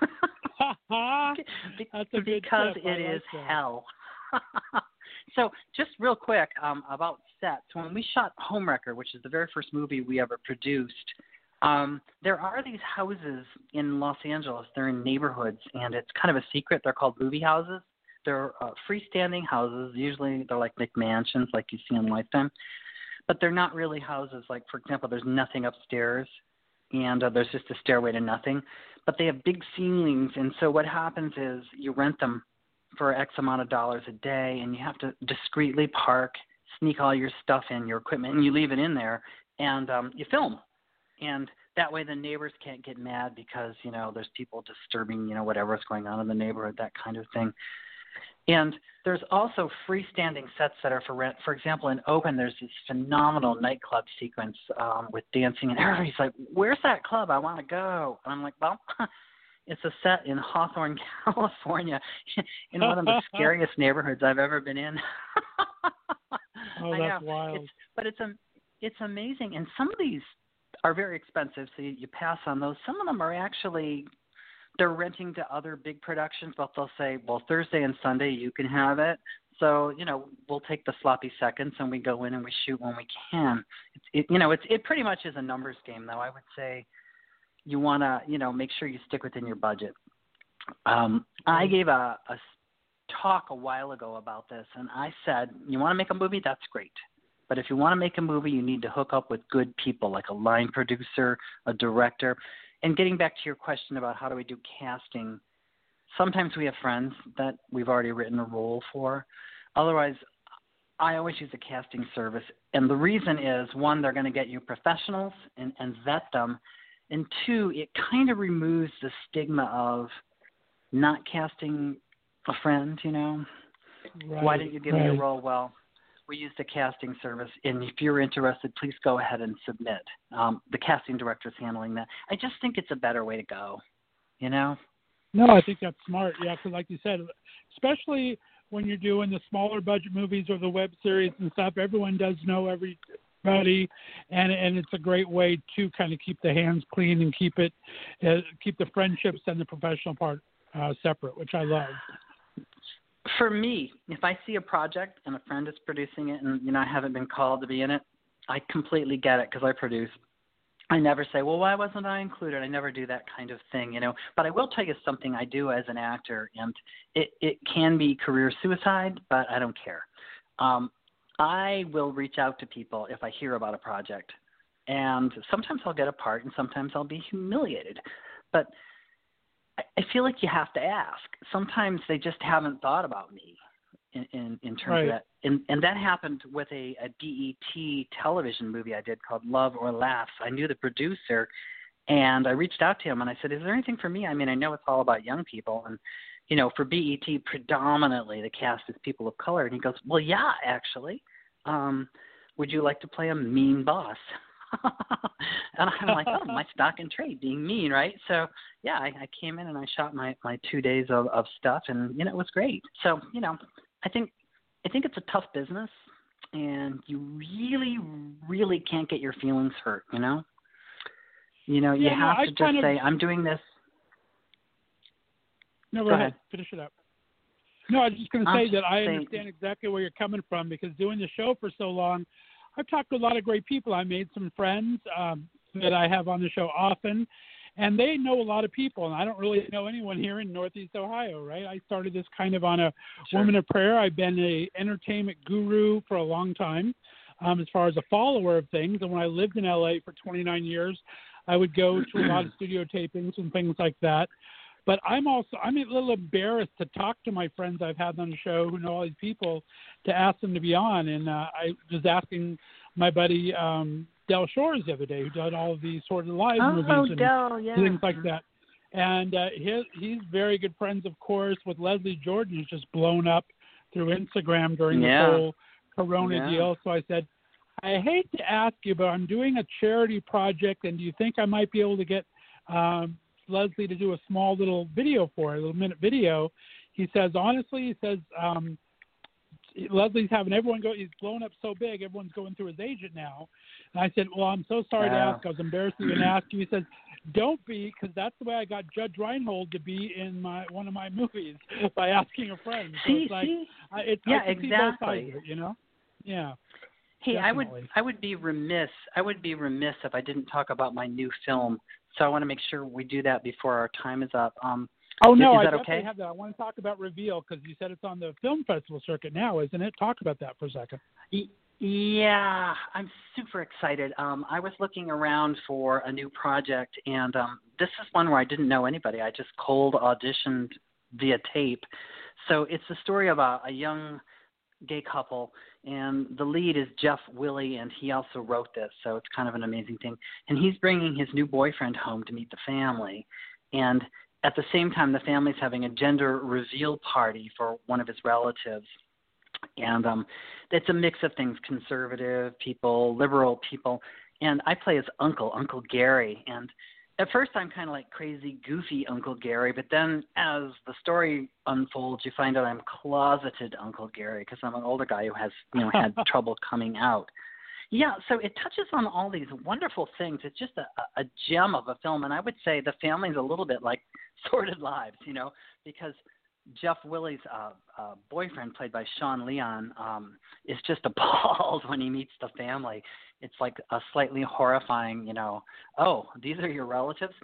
Because tip. It like is that. hell. so just real quick um, about sets. When we shot Homewrecker, which is the very first movie we ever produced, um, there are these houses in Los Angeles. They're in neighborhoods, and it's kind of a secret. They're called movie houses. They're uh, freestanding houses. Usually, they're like McMansions, like you see in Lifetime, but they're not really houses. Like for example, there's nothing upstairs, and uh, there's just a stairway to nothing. But they have big ceilings, and so what happens is you rent them for X amount of dollars a day, and you have to discreetly park, sneak all your stuff in, your equipment, and you leave it in there, and um, you film. And that way, the neighbors can't get mad because you know there's people disturbing, you know, whatever's going on in the neighborhood, that kind of thing. And there's also freestanding sets that are for rent. For example, in Open, there's this phenomenal nightclub sequence um, with dancing, and everybody's like, "Where's that club? I want to go." And I'm like, "Well." It's a set in Hawthorne, California, in one of the scariest neighborhoods I've ever been in. Oh, that's wild. It's, but it's a, it's amazing, and some of these are very expensive, so you, you pass on those. Some of them are actually they're renting to other big productions, but they'll say, well, Thursday and Sunday you can have it. So you know, we'll take the sloppy seconds and we go in and we shoot when we can. It, it you know, it's it pretty much is a numbers game, though. I would say you want to you know make sure you stick within your budget. Um, I gave a, a talk a while ago about this, and I said, you want to make a movie? That's great. But if you want to make a movie, you need to hook up with good people, like a line producer, a director. And getting back to your question about how do we do casting, sometimes we have friends that we've already written a role for. Otherwise, I always use a casting service. And the reason is one, they're going to get you professionals and, and vet them. And two, it kind of removes the stigma of not casting a friend, you know. Right, Why didn't you give me a role? Well, we used a casting service, and if you're interested, please go ahead and submit. Um, the casting director's handling that. I just think it's a better way to go. You know? No, I think that's smart. Yeah, because like you said, especially when you're doing the smaller budget movies or the web series and stuff, everyone does know every everybody, and and it's a great way to kind of keep the hands clean and keep it uh, keep the friendships and the professional part uh, separate, which I love. For me, if I see a project and a friend is producing it, and you know I haven't been called to be in it, I completely get it because I produce. I never say, well, why wasn't I included? I never do that kind of thing, you know. But I will tell you something I do as an actor, and it it can be career suicide, but I don't care. Um, I will reach out to people if I hear about a project, and sometimes I'll get a part, and sometimes I'll be humiliated. But I, feel like you have to ask. Sometimes they just haven't thought about me in in, in terms Right. of that. And and that happened with a, a BET television movie I did called Love or Laughs. I knew the producer, and I reached out to him and I said, "Is there anything for me? I mean, I know it's all about young people, and you know, for BET predominantly the cast is people of color." And he goes, "Well, yeah, actually. Um, would you like to play a mean boss?" and I'm like, "Oh, my stock and trade, being mean, right?" So yeah, I, I came in and I shot my my two days of, of stuff, and you know, it was great. So you know, I think I think it's a tough business, and you really, really can't get your feelings hurt. You know, you know, you Yeah, no, have I to just of- say, "I'm doing this." No, go, Go ahead. ahead. Finish it up. No, I was just going to I'm say that I saying- understand exactly where you're coming from because doing the show for so long, I've talked to a lot of great people. I made some friends um, that I have on the show often, and they know a lot of people, and I don't really know anyone here in Northeast Ohio, right? I started this kind of on a Sure. woman of prayer. I've been a entertainment guru for a long time, um, as far as a follower of things. And when I lived in LA for 29 years, I would go to a lot of studio tapings and things like that. But I'm also I'm a little embarrassed to talk to my friends I've had on the show who know all these people to ask them to be on. And uh, I was asking my buddy um, Del Shores the other day, who did all of these sort of live Oh, movies and Del, yeah. things like that. And uh, he, he's very good friends, of course, with Leslie Jordan, who's just blown up through Instagram during Yeah. the whole Corona Yeah. deal. So I said, I hate to ask you, but I'm doing a charity project, and do you think I might be able to get um, Leslie to do a small little video for it, a little minute video? He says, honestly, he says, um, Leslie's having everyone go. He's blown up so big, everyone's going through his agent now. And I said, well, I'm so sorry to ask. I was embarrassed to even ask you. He says, don't be, because that's the way I got Judge Reinhold to be in my one of my movies by asking a friend. So See, it's like, see? I, it's, Yeah, I can see both sides exactly. of it, you know? Yeah. Hey, I would I would be remiss I would be remiss if I didn't talk about my new film. So I want to make sure we do that before our time is up. Um, Oh no, I that definitely okay? have that. I want to talk about Reveal because you said it's on the film festival circuit now, isn't it? Talk about that for a second. yeah, I'm super excited. Um, I was looking around for a new project, and um, this is one where I didn't know anybody. I just cold auditioned via tape. So it's the story of a, a young gay couple, and the lead is Jeff Willie, and he also wrote this, so it's kind of an amazing thing. And he's bringing his new boyfriend home to meet the family, and at the same time, the family's having a gender reveal party for one of his relatives, and um, it's a mix of things: conservative people, liberal people, and I play his uncle, Uncle Gary, and at first I'm kind of like crazy, goofy Uncle Gary, but then as the story unfolds, you find out I'm closeted Uncle Gary because I'm an older guy who has, you know, had trouble coming out. Yeah, so it touches on all these wonderful things. It's just a, a gem of a film, and I would say the family's a little bit like sordid lives, you know, because Jeff Willie's uh, uh, boyfriend, played by Sean Leon, um, is just appalled when he meets the family. It's like a slightly horrifying, you know, oh, these are your relatives.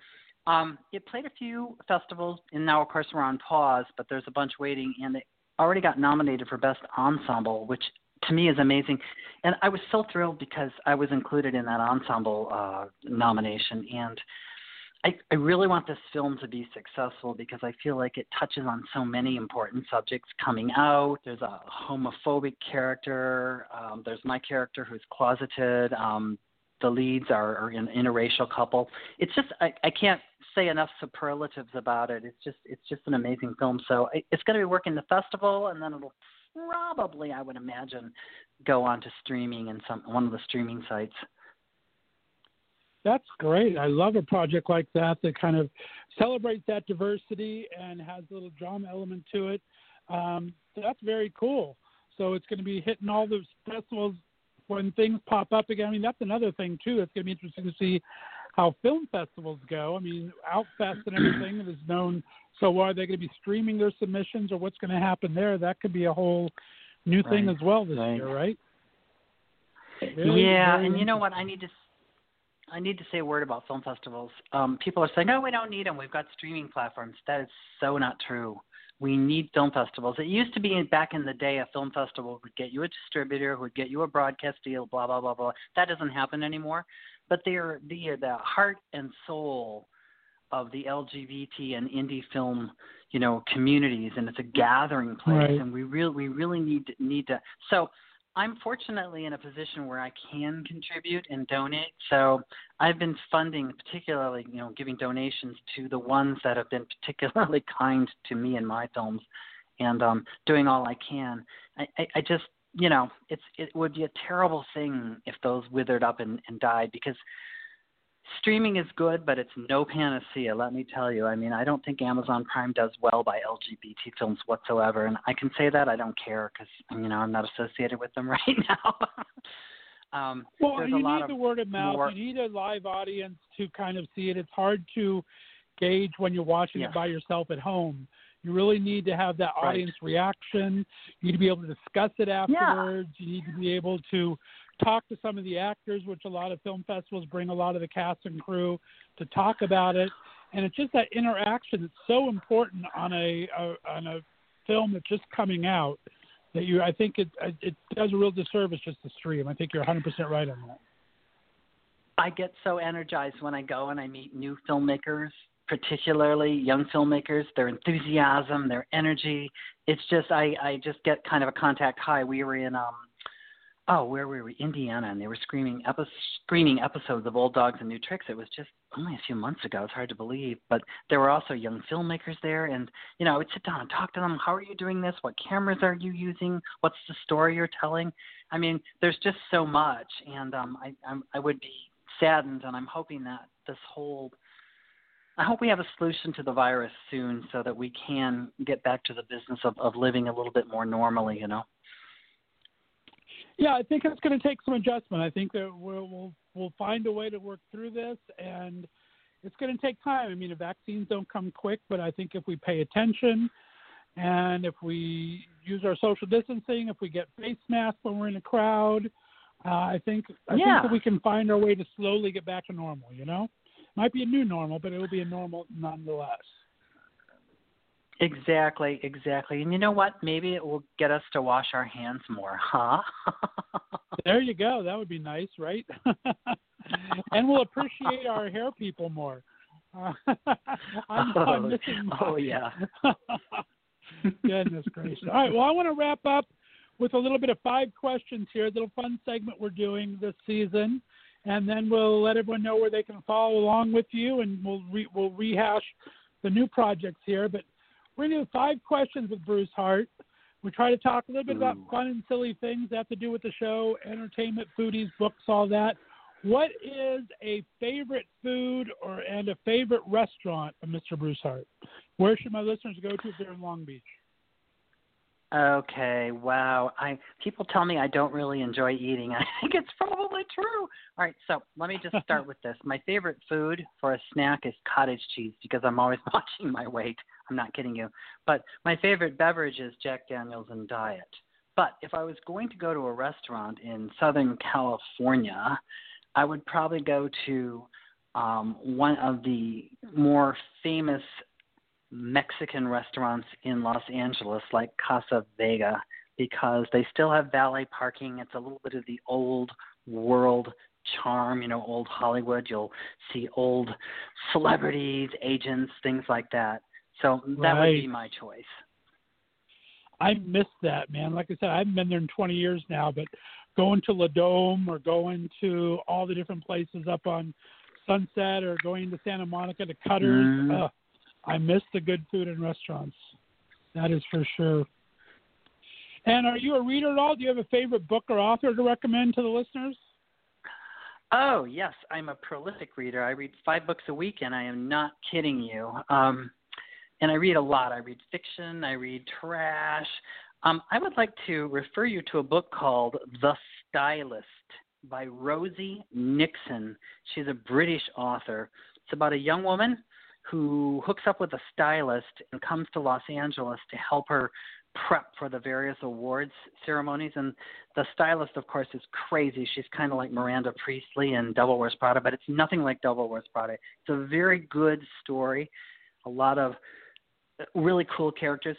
Um, it played a few festivals, and now, of course, we're on pause, but there's a bunch waiting, and it already got nominated for Best Ensemble, which to me is amazing. And I was so thrilled because I was included in that ensemble uh, nomination. And I, I really want this film to be successful because I feel like it touches on so many important subjects coming out. There's a homophobic character. Um, there's my character who's closeted. Um, the leads are, are an interracial couple. It's just I, I can't say enough superlatives about it. It's just it's just an amazing film. So it, it's going to be working the festival, and then it'll probably I would imagine go on to streaming in some one of the streaming sites. That's great. I love a project like that that kind of celebrates that diversity and has a little drama element to it. Um, that's very cool. So it's going to be hitting all the festivals when things pop up again. I mean, that's another thing too. It's going to be interesting to see how film festivals go. I mean, Outfest and everything is known. So are they going to be streaming their submissions, or what's going to happen there? That could be a whole new thing Right, as well this right. year, right? Very, yeah, and you know what? I need to. I need to say a word about film festivals. Um, people are saying, "Oh, we don't need them. We've got streaming platforms." That is so not true. We need film festivals. It used to be back in the day, a film festival would get you a distributor, would get you a broadcast deal, blah blah blah blah. That doesn't happen anymore. But they're the the heart and soul of the LGBT and indie film, you know, communities, and it's a gathering place. Right. And we really we really need to, need to. So I'm fortunately in a position where I can contribute and donate. So I've been funding, particularly, you know, giving donations to the ones that have been particularly kind to me and my films, and um, doing all I can. I, I, I just, you know, it's it would be a terrible thing if those withered up and, and died because streaming is good, but it's no panacea. Let me tell you. I mean, I don't think Amazon Prime does well by LGBT films whatsoever, and I can say that I don't care because you know I'm not associated with them right now. um, Well, there's you a lot need the word of mouth. more- You need a live audience to kind of see it. It's hard to gauge when you're watching Yes. it by yourself at home. You really need to have that Right. audience reaction. You need to be able to discuss it afterwards. Yeah. You need to be able to talk to some of the actors, which a lot of film festivals bring a lot of the cast and crew to talk about it. And it's just that interaction that's so important on a, a on a film that's just coming out that you I think it it does a real disservice just to stream. I think you're 100% right on that. I get so energized when I go and I meet new filmmakers, particularly young filmmakers. Their enthusiasm, their energy. It's just I I just get kind of a contact high. We were in um oh where were we Indiana and they were screening epi- screening episodes of Old Dogs and New Tricks. It was just only a few months ago. It's hard to believe, but there were also young filmmakers there, and you know I would sit down and talk to them. How are you doing this? What cameras are you using? What's the story you're telling? I mean, there's just so much, and um, I I'm, I would be saddened, and I'm hoping that this whole I hope we have a solution to the virus soon, so that we can get back to the business of, of living a little bit more normally. You know. Yeah, I think it's going to take some adjustment. I think that we'll we'll, we'll find a way to work through this, and it's going to take time. I mean, the vaccines don't come quick, but I think if we pay attention and if we use our social distancing, if we get face masks when we're in a crowd, uh, I think I Yeah. think that we can find our way to slowly get back to normal. You know, might be a new normal, but it'll be a normal nonetheless. Exactly, exactly. And you know what? Maybe it will get us to wash our hands more, huh? There you go. That would be nice, right? and we'll appreciate our hair people more. Uh, I'm, I'm missing. oh yeah. Goodness gracious. All right. Well, I want to wrap up with a little bit of five questions here, a little fun segment we're doing this season, and then we'll let everyone know where they can follow along with you, and we'll re- we'll rehash the new projects here. But we're going to do five questions with Bruce Hart. We try to talk a little bit about fun and silly things that have to do with the show, entertainment, foodies, books, all that. What is a favorite food or and a favorite restaurant of Mr. Bruce Hart? Where should my listeners go to if they're in Long Beach? Okay, wow. I people tell me I don't really enjoy eating. I think it's probably true. All right, so let me just start with this. My favorite food for a snack is cottage cheese because I'm always watching my weight. I'm not kidding you. But my favorite beverage is Jack Daniels and Diet. But if I was going to go to a restaurant in Southern California, I would probably go to um, one of the more famous Mexican restaurants in Los Angeles, like Casa Vega, because they still have valet parking. It's a little bit of the old world charm, you know, old Hollywood. You'll see old celebrities, agents, things like that. So that would be my choice. I miss that, man. Like I said, I haven't been there in 20 years now, but going to La Dome or going to all the different places up on Sunset or going to Santa Monica to Cutters, Mhm. uh, I miss the good food in restaurants. That is for sure. And are you a reader at all? Do you have a favorite book or author to recommend to the listeners? Oh, yes, I'm a prolific reader. I read five books a week, and I am not kidding you. Um, and I read a lot. I read fiction, I read trash. Um, I would like to refer you to a book called The Stylist by Rosie Nixon. She's a British author. It's about a young woman who hooks up with a stylist and comes to Los Angeles to help her prep for the various awards ceremonies. And the stylist, of course, is crazy. She's kind of like Miranda Priestly in Devil Wears Prada, but it's nothing like Devil Wears Prada. It's a very good story. A lot of really cool characters.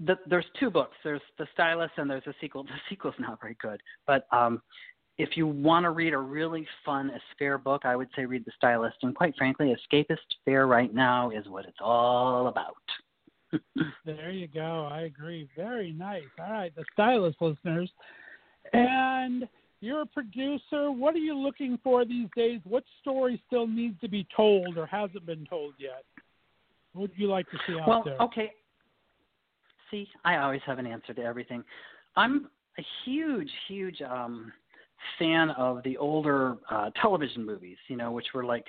The, there's two books. There's the stylist and there's a sequel. The sequel's not very good, but um, if you want to read a really fun Asphere book, I would say read The Stylist. And quite frankly, Escapist fare right now is what it's all about. there you go. I agree. Very nice. All right, The Stylist listeners. And you're a producer. What are you looking for these days? What story still needs to be told or hasn't been told yet? What would you like to see out well, there? Well, okay. See, I always have an answer to everything. I'm a huge, huge um, fan of the older uh, television movies, you know, which were like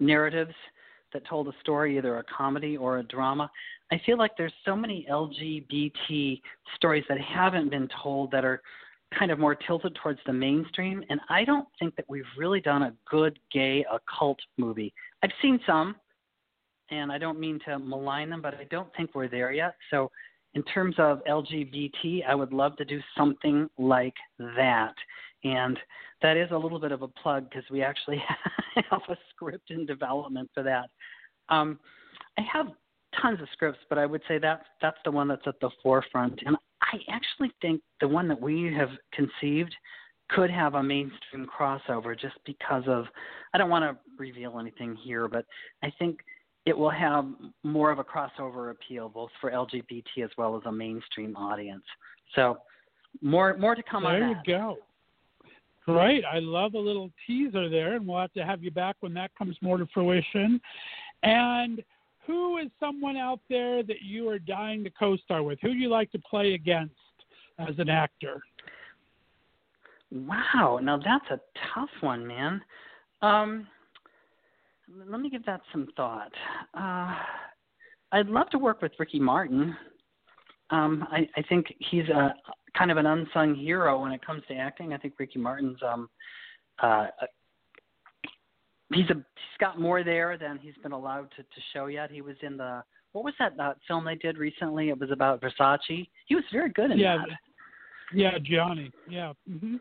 narratives that told a story, either a comedy or a drama. I feel like there's so many LGBT stories that haven't been told that are kind of more tilted towards the mainstream, and I don't think that we've really done a good gay occult movie. I've seen some, and I don't mean to malign them, but I don't think we're there yet. So, in terms of LGBT, I would love to do something like that. And that is a little bit of a plug because we actually have a script in development for that. Um, I have tons of scripts, but I would say that that's the one that's at the forefront. And I actually think the one that we have conceived could have a mainstream crossover just because of I don't want to reveal anything here, but I think it will have more of a crossover appeal both for LGBT as well as a mainstream audience. So more more to come there on that. There you go. Great. I love a little teaser there, and we'll have to have you back when that comes more to fruition. And who is someone out there that you are dying to co star with? Who do you like to play against as an actor? Wow. Now that's a tough one, man. Um, let me give that some thought. Uh, I'd love to work with Ricky Martin. Um, I, I think he's a kind of an unsung hero when it comes to acting. I think Ricky Martin's um uh he's a he's got more there than he's been allowed to to show yet. He was in the what was that uh, film they did recently? It was about Versace. He was very good in yeah, that. Yeah, Gianni. Yeah. Mm-hmm.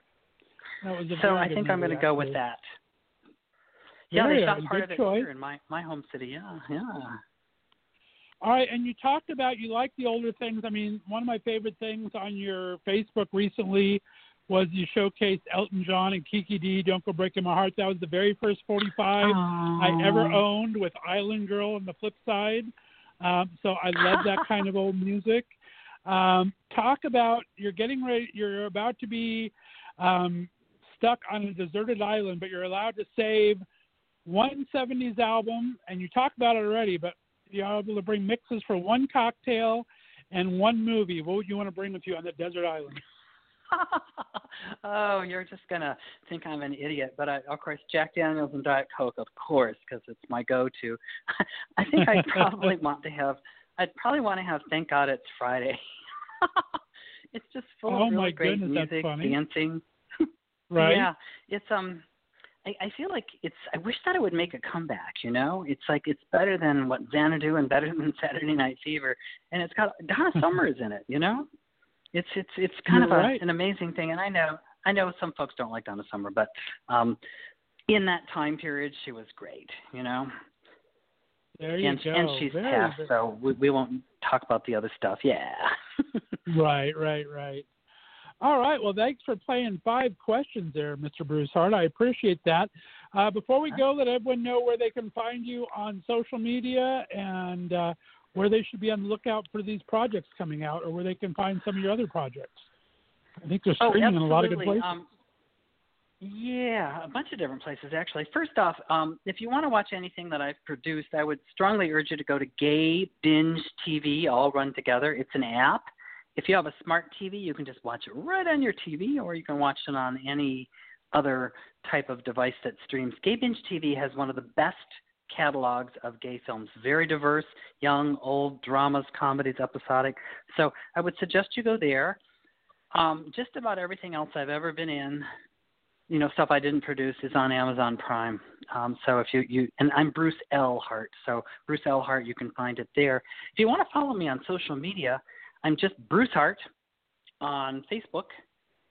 That was a so I think I'm going to go with that. Yeah, yeah they shot part of it choice. here in my my home city. Yeah, yeah. All right, and you talked about you like the older things. I mean, one of my favorite things on your Facebook recently was you showcased Elton John and Kiki Dee, Don't Go Breaking My Heart. That was the very first 45 Aww. I ever owned with Island Girl on the flip side. Um, so I love that kind of old music. Um, talk about you're getting ready, you're about to be um, stuck on a deserted island, but you're allowed to save one 70s album, and you talked about it already, but you're able to bring mixes for one cocktail and one movie. What would you want to bring with you on the desert island? oh, you're just gonna think I'm an idiot, but I, of course, Jack Daniels and Diet Coke, of course, because it's my go-to. I think I'd probably want to have. I'd probably want to have Thank God It's Friday. it's just full oh of really my great goodness, music, dancing. right? Yeah, it's um I, I feel like it's. I wish that it would make a comeback. You know, it's like it's better than what Xanadu and better than Saturday Night Fever, and it's got Donna Summers in it. You know, it's it's it's kind You're of a, an amazing thing. And I know I know some folks don't like Donna Summer, but um, in that time period, she was great. You know, there you and go. and she's Very, passed, so we, we won't talk about the other stuff. Yeah. Right, right, right. All right. Well, thanks for playing five questions there, Mr. Bruce Hart. I appreciate that. Uh, before we go, let everyone know where they can find you on social media and uh, where they should be on the lookout for these projects coming out, or where they can find some of your other projects. I think they're Oh, streaming in a lot of good places. Um, yeah, a bunch of different places actually. First off, um, if you want to watch anything that I've produced, I would strongly urge you to go to Gay Binge TV, all run together. It's an app. If you have a smart TV, you can just watch it right on your TV, or you can watch it on any other type of device that streams. Gay Binge TV has one of the best catalogs of gay films. Very diverse, young, old, dramas, comedies, episodic. So I would suggest you go there. Um, just about everything else I've ever been in, you know, stuff I didn't produce is on Amazon Prime. Um, so if you you and I'm Bruce L Hart, so Bruce L Hart, you can find it there. If you want to follow me on social media, I'm just Bruce Hart on Facebook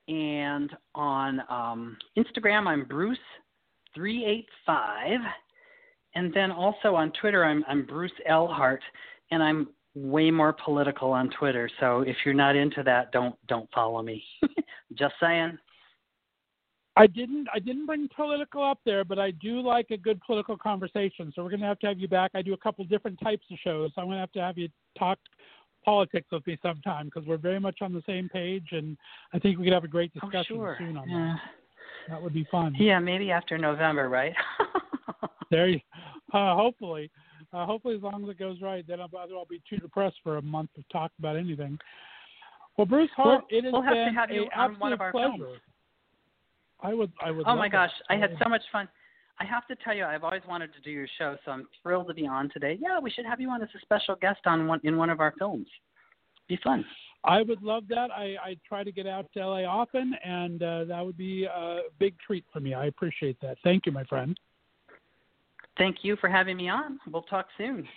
and on um, Instagram. I'm Bruce three eight five, and then also on Twitter, I'm I'm Bruce L Hart, and I'm way more political on Twitter. So if you're not into that, don't don't follow me. Just saying. I didn't I didn't bring political up there, but I do like a good political conversation. So we're to have to have you back. I do a couple different types of shows. So I'm to have to have you talk politics with me sometime because we're very much on the same page, and I think we could have a great Oh, discussion sure. soon on Yeah. that. That would be fun. Yeah, maybe after November, right? There, you, uh, hopefully, uh, hopefully as long as it goes right, then I'll, I'll be too depressed for a month to talk about anything. Well, Bruce Hart, Well, it has we'll have to been have you on one of absolute pleasure. films. I would, I would. oh my that. gosh, I had so much fun. I have to tell you, I've always wanted to do your show, so I'm thrilled to be on today. Yeah, we should have you on as a special guest on one in one of our films. Be fun. I would love that. I, I try to get out to LA often, and uh, that would be a big treat for me. I appreciate that. Thank you, my friend. Thank you for having me on. We'll talk soon.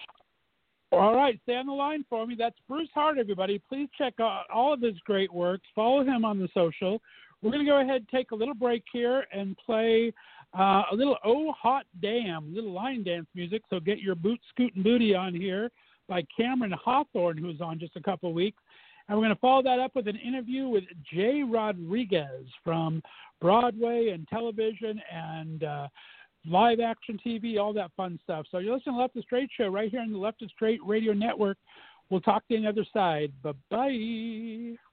All right, stay on the line for me. That's Bruce Hart, everybody. Please check out all of his great work. Follow him on the social. We're going to go ahead and take a little break here and play uh, a little Oh Hot Damn, little line dance music. So get your boot scooting booty on here by Cameron Hawthorne, who's on just a couple weeks. And we're going to follow that up with an interview with Jai Rodriguez from Broadway and television and uh, live action TV, all that fun stuff. So you're listening to Left of Straight Show right here on the Left of Straight Radio Network. We'll talk to you on the other side. Bye bye.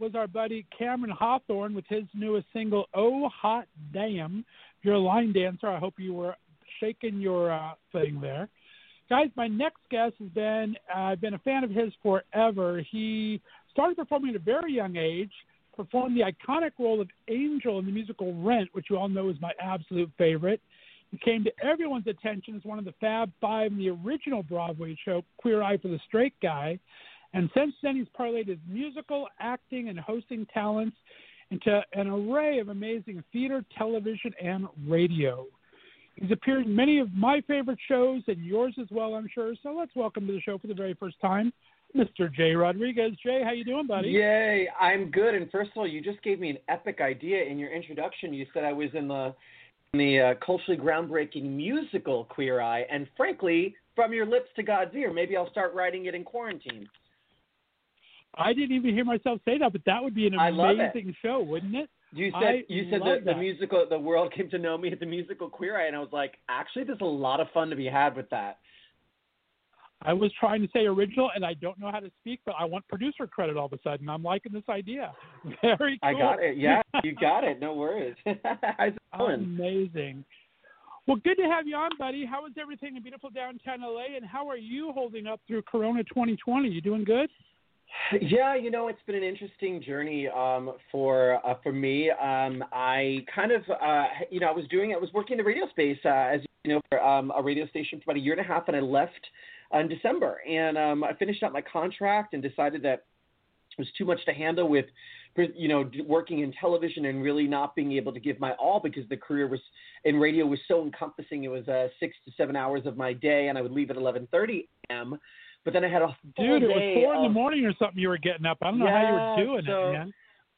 Was our buddy Cameron Hawthorn with his newest single, Oh Hot Damn. You're a line dancer, I hope you were shaking your uh, thing there. Guys, my next guest has been, uh, I've been a fan of his forever. He started performing at a very young age, performed the iconic role of Angel in the musical Rent, which you all know is my absolute favorite. He came to everyone's attention as one of the Fab Five in the original Broadway show, Queer Eye for the Straight Guy. And since then, he's parlayed his musical, acting, and hosting talents into an array of amazing theater, television, and radio. He's appeared in many of my favorite shows and yours as well, I'm sure. So let's welcome to the show for the very first time, Mr. Jai Rodriguez. Jai, how you doing, buddy? Yay, I'm good. And first of all, you just gave me an epic idea in your introduction. You said I was in the in the uh, culturally groundbreaking musical Queer Eye, and frankly, from your lips to God's ear, maybe I'll start writing it in quarantine. I didn't even hear myself say that, but that would be an I love it. amazing show, wouldn't it? You said I you said that the musical the world came to know me at the musical Queer Eye, and I was like, actually, there's a lot of fun to be had with that. I was trying to say original, and I don't know how to speak, but I want producer credit all of a sudden. I'm liking this idea. Very cool. I got it. Yeah, you got it. No worries. How's it going? Amazing. Well, good to have you on, buddy. How is everything in beautiful downtown LA, and how are you holding up through Corona 2020? You doing good? Yeah, you know, it's been an interesting journey um, for uh, for me. Um, I kind of, uh, you know, I was doing, I was working in the radio space, uh, as you know, for um, a radio station for about a year and a half, and I left in December, and um, I finished up my contract and decided that it was too much to handle with, you know, working in television and really not being able to give my all because the career was in radio was so encompassing. It was uh, six to seven hours of my day, and I would leave at 11:30 a.m. But then I had a Dude, it was four in the morning or something you were getting up. I don't know how you were doing so- it, man.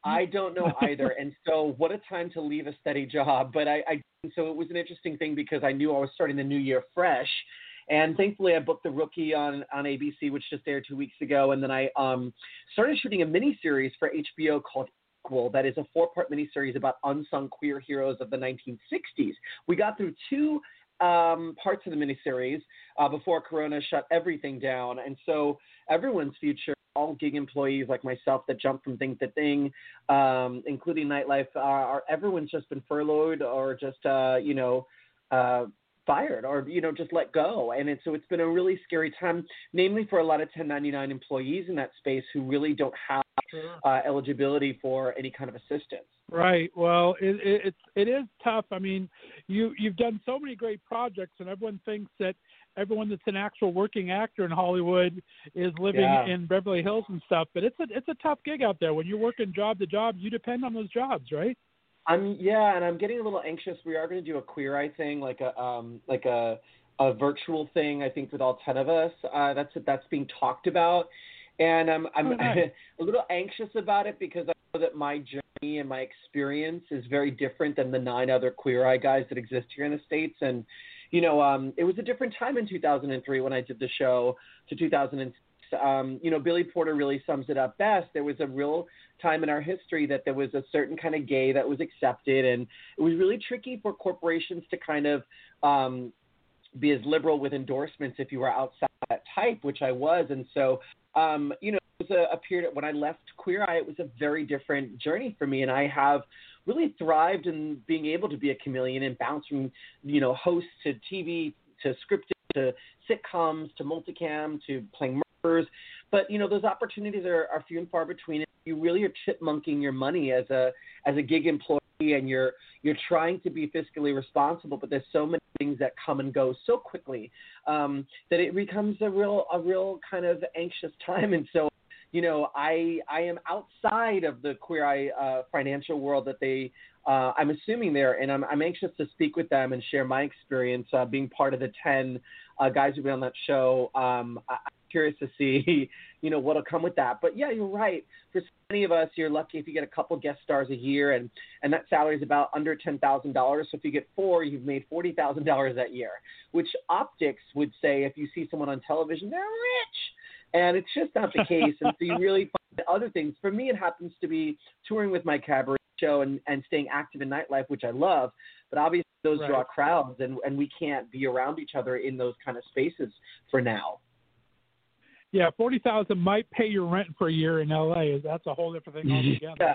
I don't know either. and so, what a time to leave a steady job. But I, I, so it was an interesting thing because I knew I was starting the new year fresh. And thankfully, I booked The Rookie on, on ABC, which just aired two weeks ago. And then I um, started shooting a mini series for HBO called Equal. That is a four part mini series about unsung queer heroes of the 1960s. We got through two um, parts of the miniseries uh, before Corona shut everything down. And so, everyone's future all gig employees like myself that jump from thing to thing, um, including nightlife, are, are everyone's just been furloughed or just uh, you know uh, fired or you know just let go. And it, so it's been a really scary time, namely for a lot of 1099 employees in that space who really don't have uh, eligibility for any kind of assistance. Right. Well, it, it, it's it is tough. I mean, you you've done so many great projects, and everyone thinks that everyone that's an actual working actor in Hollywood is living Yeah. in Beverly Hills and stuff. But it's a it's a tough gig out there. When you're working job to job, you depend on those jobs, right? I'm yeah, and I'm getting a little anxious. We are going to do a queer eye thing, like a um like a a virtual thing. I think with all ten of us. Uh, that's that's being talked about, and I'm I'm Oh, nice. a little anxious about it because I know that my journey and my experience is very different than the nine other queer eye guys that exist here in the states. And you know, um, it was a different time in 2003 when I did the show to 2006. Um, you know, Billy Porter really sums it up best. There was a real time in our history that there was a certain kind of gay that was accepted, and it was really tricky for corporations to kind of um, be as liberal with endorsements if you were outside that type, which I was. And so, um, you know, was a, a period when I left Queer Eye, it was a very different journey for me, and I have really thrived in being able to be a chameleon and bounce from, you know, host to TV to scripted to sitcoms to multicam to playing murders. But you know, those opportunities are, are few and far between. You really are chipmunking your money as a as a gig employee, and you're you're trying to be fiscally responsible. But there's so many things that come and go so quickly um, that it becomes a real a real kind of anxious time. And so, you know, I I am outside of the queer eye uh, financial world that they. Uh, I'm assuming there, and I'm, I'm anxious to speak with them and share my experience uh, being part of the 10 uh, guys who've been on that show. Um, I, I'm curious to see, you know, what'll come with that. But yeah, you're right. For so many of us, you're lucky if you get a couple guest stars a year, and and that salary is about under ten thousand dollars. So if you get four, you've made forty thousand dollars that year, which optics would say if you see someone on television, they're rich, and it's just not the case. and so you really find other things. For me, it happens to be touring with my cabaret show and, and staying active in nightlife, which I love. But obviously, those Right. draw crowds, and, and we can't be around each other in those kind of spaces for now. yeah, forty thousand might pay your rent for a year in LA. That's a whole different thing altogether. Yeah.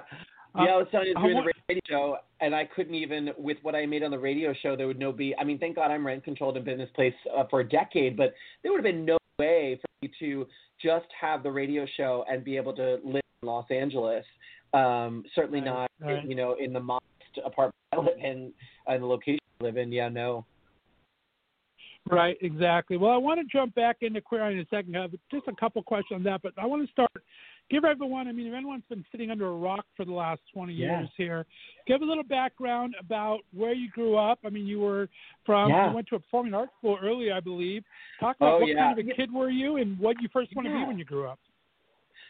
Uh, Yeah, I was telling you want- the radio show, and I couldn't even with what I made on the radio show. There would no be. I mean, thank God I'm rent controlled and been in this place uh, for a decade, but there would have been no way for to just have the radio show and be able to live in Los Angeles. Um, certainly Right, not, right. you know, in the modest apartment I live in and the location I live in. Yeah, no. Right, exactly. Well, I want to jump back into queer Eye in a second. I have just a couple questions on that, but I want to start. Give everyone. I mean, if anyone's been sitting under a rock for the last 20 Yeah. years here, give a little background about where you grew up. I mean, you were from. Yeah. You went to a performing arts school early, I believe. Talk about Oh, what yeah. kind of a kid were you, and what you first want to be when you grew up.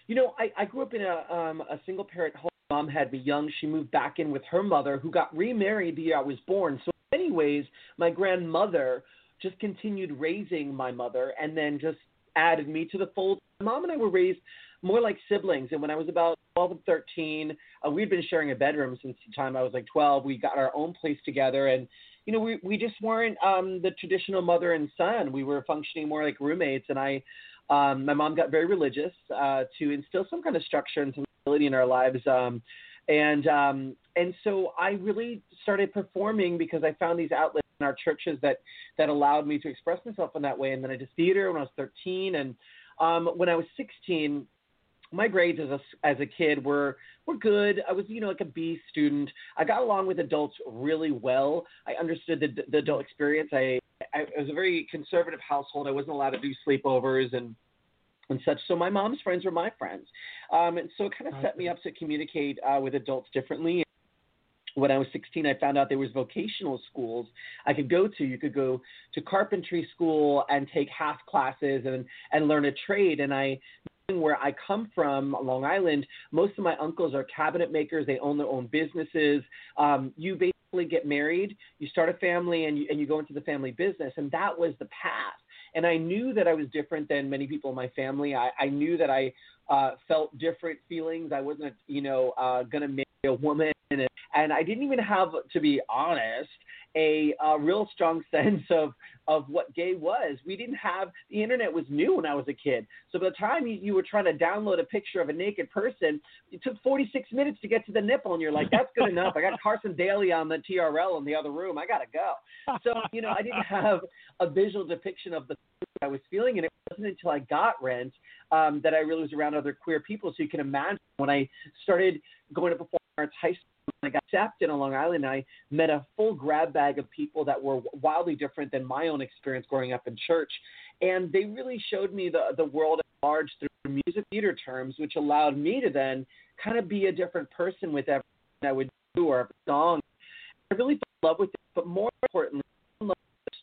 You know, I, I grew up in a um, a single parent home. Mom had me young. She moved back in with her mother, who got remarried the year I was born. So in many ways, my grandmother just continued raising my mother, and then just added me to the fold. My mom and I were raised more like siblings. And when I was about 12 and 13, uh, we'd been sharing a bedroom since the time I was like 12. We got our own place together, and you know, we we just weren't um, the traditional mother and son. We were functioning more like roommates, and I um, my mom got very religious uh, to instill some kind of structure and some stability in our lives. Um, and um, and so I really started performing because I found these outlets in our churches that that allowed me to express myself in that way. And then I did theater when I was 13, and um, when I was 16, my grades as a as a kid were were good. I was you know like a B student. I got along with adults really well. I understood the the adult experience. I I was a very conservative household. I wasn't allowed to do sleepovers and and such. So my mom's friends were my friends, um, and so it kind of set me up to communicate uh, with adults differently. When I was 16, I found out there was vocational schools I could go to. You could go to carpentry school and take half classes and and learn a trade. And I where I come from, Long Island, most of my uncles are cabinet makers. They own their own businesses. Um, you basically get married, you start a family, and you, and you go into the family business. And that was the path. And I knew that I was different than many people in my family. I, I knew that I uh, felt different feelings. I wasn't, you know, uh, going to marry a woman. And, and I didn't even have, to be honest, a, a real strong sense of of what gay was. We didn't have the internet was new when I was a kid. So by the time you, you were trying to download a picture of a naked person, it took 46 minutes to get to the nipple, and you're like, that's good enough. I got Carson Daly on the TRL in the other room. I gotta go. So you know, I didn't have a visual depiction of the I was feeling, and it wasn't until I got Rent um, that I really was around other queer people. So you can imagine when I started going to performing arts high school. I got accepted on Long Island, I met a full grab bag of people that were wildly different than my own experience growing up in church. And they really showed me the, the world at large through music theater terms, which allowed me to then kind of be a different person with everything I would do or a song. I really fell in love with it, but more importantly, I fell in love with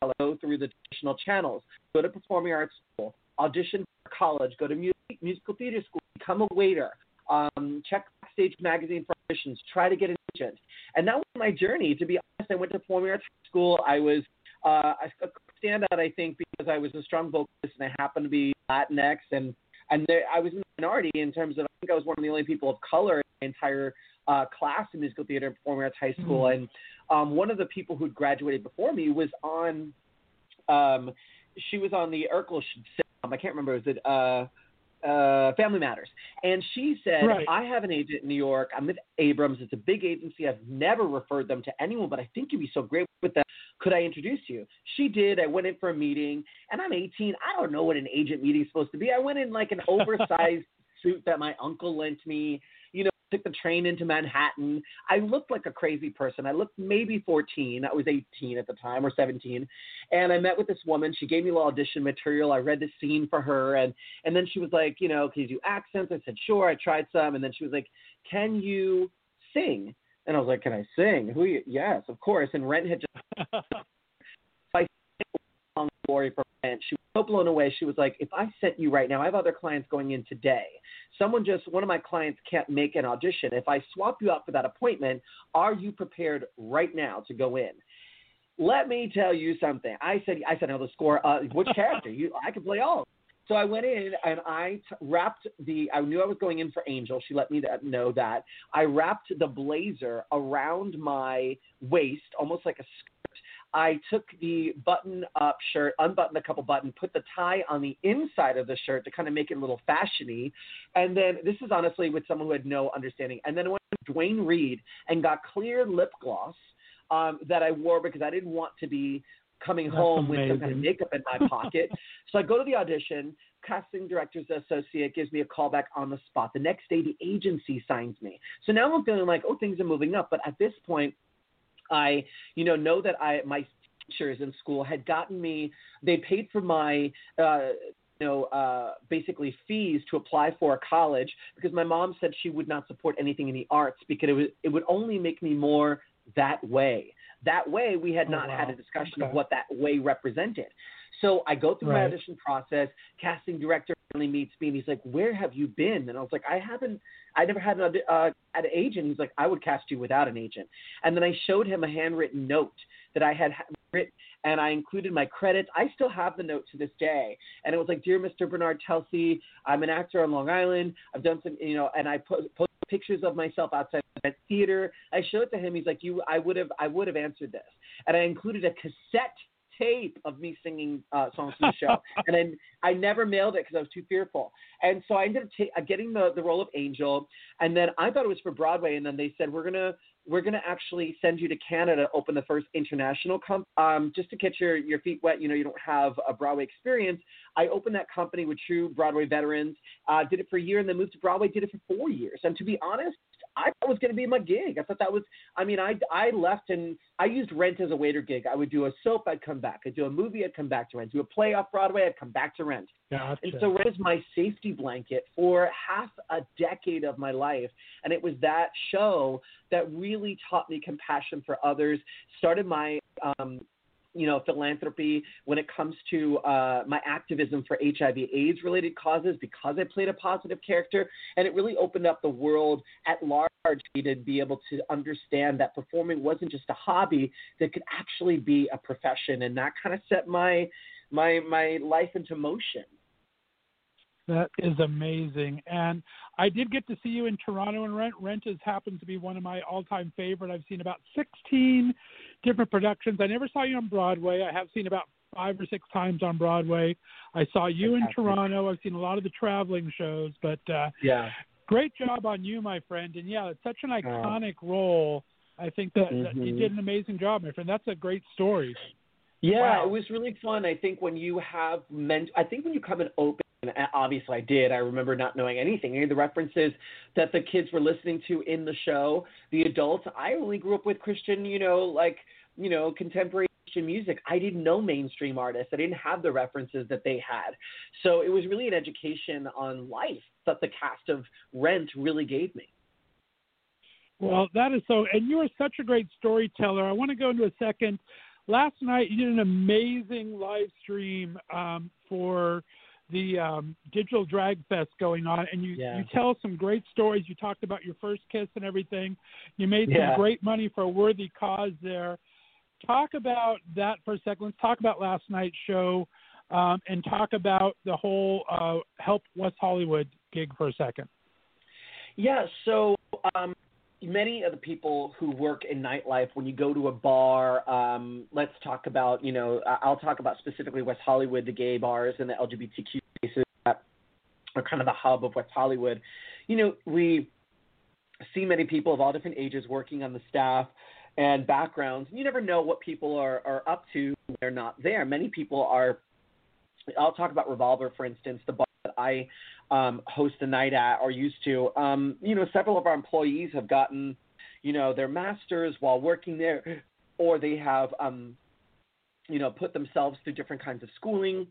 the go through the traditional channels, go to performing arts school, audition for college, go to music, musical theater school, become a waiter, um, check Backstage Magazine for auditions, try to get an agent. And that was my journey. To be honest, I went to performing arts school. I was uh, a standout, I think, because I was a strong vocalist and I happened to be Latinx, and and there, I was in the minority in terms of I think I was one of the only people of color in my entire uh, class in musical theater and performing arts high school. Mhm. And um, one of the people who'd graduated before me was on. Um, she was on the Urkel sitcom. I can't remember. Was it uh, uh, Family Matters? And she said, Right. "I have an agent in New York. I'm with Abrams. It's a big agency. I've never referred them to anyone, but I think you'd be so great with them. Could I introduce you?" She did. I went in for a meeting, and I'm 18. I don't know what an agent meeting is supposed to be. I went in like an oversized suit that my uncle lent me. Took the train into Manhattan. I looked like a crazy person. I looked maybe 14. I was 18 at the time or 17. And I met with this woman. She gave me a little audition material. I read the scene for her. And, and then she was like, you know, can you do accents? I said, sure. I tried some. And then she was like, can you sing? And I was like, can I sing? Who? You? Yes, of course. And Rent had just long story for Rent. She was so blown away. She was like, if I sent you right now, I have other clients going in today. Someone just, one of my clients can't make an audition. If I swap you out for that appointment, are you prepared right now to go in? Let me tell you something. I said, I said, know the score. Uh, which character? You, I can play all. So I went in and I t- wrapped the. I knew I was going in for Angel. She let me that, know that. I wrapped the blazer around my waist, almost like a. I took the button up shirt, unbuttoned a couple buttons, put the tie on the inside of the shirt to kind of make it a little fashiony. And then this is honestly with someone who had no understanding. And then I went to Duane Reade and got clear lip gloss um, that I wore because I didn't want to be coming That's home with some kind of makeup in my pocket. so I go to the audition. Casting director's associate gives me a call back on the spot. The next day, the agency signs me. So now I'm feeling like, oh, things are moving up. But at this point, I, you know, know that I my teachers in school had gotten me. They paid for my. Uh, you know, uh, basically fees to apply for a college because my mom said she would not support anything in the arts because it would it would only make me more that way. That way, we had Oh, not had a discussion Okay. of what that way represented. So I go through my audition process. Casting director finally meets me, and he's like, "Where have you been?" And I was like, "I haven't. I never had an uh, an agent." He's like, "I would cast you without an agent." And then I showed him a handwritten note that I had written, and I included my credits. I still have the note to this day, and it was like, "Dear Mr. Bernard Telsey, I'm an actor on Long Island. I've done some, you know," and I put, put pictures of myself outside the theater. I showed it to him. He's like, "You, I would have, I would have answered this," and I included a cassette tape of me singing uh, songs from the show, and then I never mailed it because I was too fearful. And so I ended up ta- uh, getting the the role of Angel, and then I thought it was for Broadway, and then they said we're gonna we're gonna actually send you to Canada to open the first international comp um, just to get your your feet wet. You know, you don't have a Broadway experience. I opened that company with true Broadway veterans, uh, did it for a year, and then moved to Broadway, did it for four years. And to be honest. I thought was going to be my gig. I thought that was. I mean, I I left and I used Rent as a waiter gig. I would do a soap, I'd come back. I'd do a movie, I'd come back to Rent. Do a play off Broadway, I'd come back to Rent. Gotcha. And so Rent is my safety blanket for half a decade of my life. And it was that show that really taught me compassion for others, started my um, you know, philanthropy when it comes to uh, my activism for HIV AIDS related causes because I played a positive character. And it really opened up the world at large to be able to understand that performing wasn't just a hobby, that could actually be a profession. And that kind of set my my my life into motion. That is amazing. And I did get to see you in Toronto and Rent. Rent has happened to be one of my all time favorite. I've seen about 16 different productions. I never saw you on Broadway. I have seen about five or six times on Broadway. I saw you in Toronto. I've seen a lot of the traveling shows, but uh, Yeah. great job on you, my friend. And yeah, it's such an iconic role. I think that, that you Mhm. did an amazing job, my friend. That's a great story. Yeah, Wow. it was really fun. I think when you have meant, I think when you come and open, and obviously I did. I remember not knowing anything. Any of the references that the kids were listening to in the show, the adults. I only grew up with Christian, you know, like you know, contemporary Christian music. I didn't know mainstream artists. I didn't have the references that they had. So it was really an education on life that the cast of Rent really gave me. Well, that is so, and you are such a great storyteller. I want to go into a second. Last night, you did an amazing live stream um, for the um, Digital Drag Fest going on, and you, Yeah. you tell some great stories. You talked about your first kiss and everything. You made Yeah. some great money for a worthy cause there. Talk about that for a second. Let's talk about last night's show um, and talk about the whole uh, Help West Hollywood gig for a second. Yeah, so um, many of the people who work in nightlife, when you go to a bar, um, let's talk about, you know, I'll talk about specifically West Hollywood, the gay bars and the LGBTQ spaces that are kind of the hub of West Hollywood. You know, we see many people of all different ages working on the staff and backgrounds. You never know what people are, are up to when they're not there. Many people are, I'll talk about Revolver, for instance, the bar that I um, host a night at or used to. Um, you know, several of our employees have gotten, you know, their masters while working there, or they have, um, you know, put themselves through different kinds of schooling.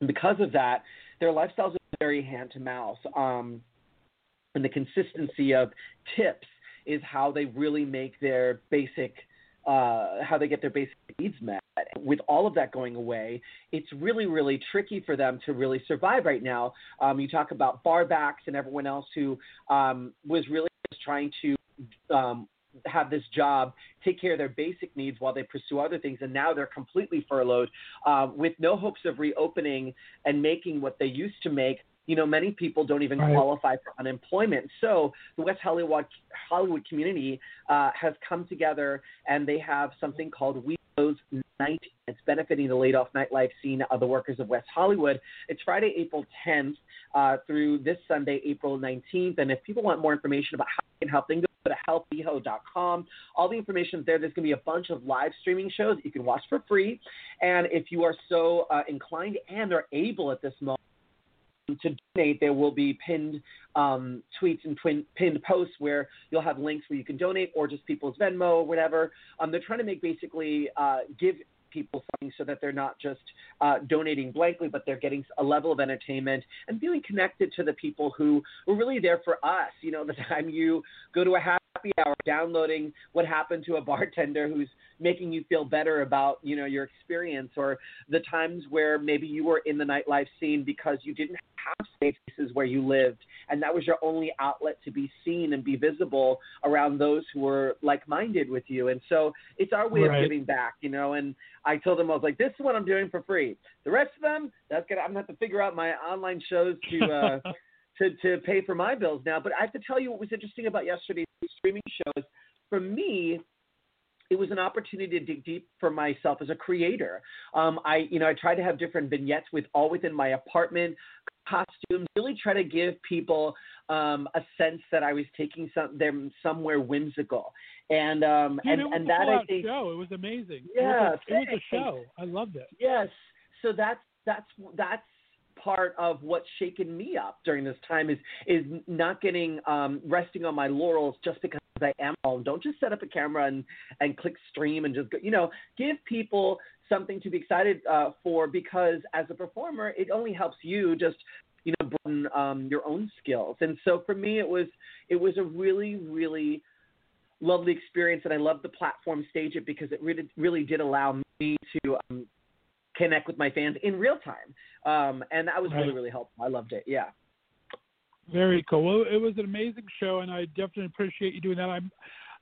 And because of that, their lifestyles are very hand to mouth. Um, and the consistency of tips is how they really make their basic uh, how they get their basic needs met. With all of that going away, it's really, really tricky for them to really survive right now. Um, you talk about barbacks and everyone else who um, was really just trying to um, have this job, take care of their basic needs while they pursue other things, and now they're completely furloughed uh, with no hopes of reopening and making what they used to make you know, many people don't even Right. qualify for unemployment. So the West Hollywood Hollywood community uh, has come together, and they have something called We Close Night. It's benefiting the laid off nightlife scene of the workers of West Hollywood. It's Friday, April 10th uh, through this Sunday, April 19th. And if people want more information about how they can help, they can go to helpweho.com. All the information is there. There's going to be a bunch of live streaming shows you can watch for free. And if you are so uh, inclined and are able at this moment, to donate, there will be pinned um, tweets and twin, pinned posts where you'll have links where you can donate or just people's Venmo or whatever. Um, they're trying to make basically uh, give people something so that they're not just uh, donating blankly, but they're getting a level of entertainment and feeling connected to the people who were really there for us. You know, the time you go to a happy hour downloading what happened to a bartender who's making you feel better about you know your experience or the times where maybe you were in the nightlife scene because you didn't have spaces where you lived and that was your only outlet to be seen and be visible around those who were like-minded with you and so it's our way Right. of giving back you know and i told them i was like this is what i'm doing for free the rest of them that's gonna i'm gonna have to figure out my online shows to uh to to pay for my bills now. But I have to tell you what was interesting about yesterday's streaming shows. For me, it was an opportunity to dig deep for myself as a creator. Um, I, you know, I tried to have different vignettes with all within my apartment, costumes, really try to give people um, a sense that I was taking some them somewhere whimsical. And um, Dude, and it was and a that I think show. It was amazing. Yeah, it was, a, it was a show. I loved it. Yes. So that's that's that's part of what's shaken me up during this time is is not getting um resting on my laurels just because I am home. Don't just set up a camera and and click stream and just go, you know, give people something to be excited uh, for because as a performer, it only helps you just you know broaden um, your own skills. And so for me, it was it was a really really lovely experience, and I loved the platform stage it because it really really did allow me to um, connect with my fans in real time, um, and that was really Right. really helpful. I loved it. Yeah. Very cool. Well, it was an amazing show, and I definitely appreciate you doing that. I'm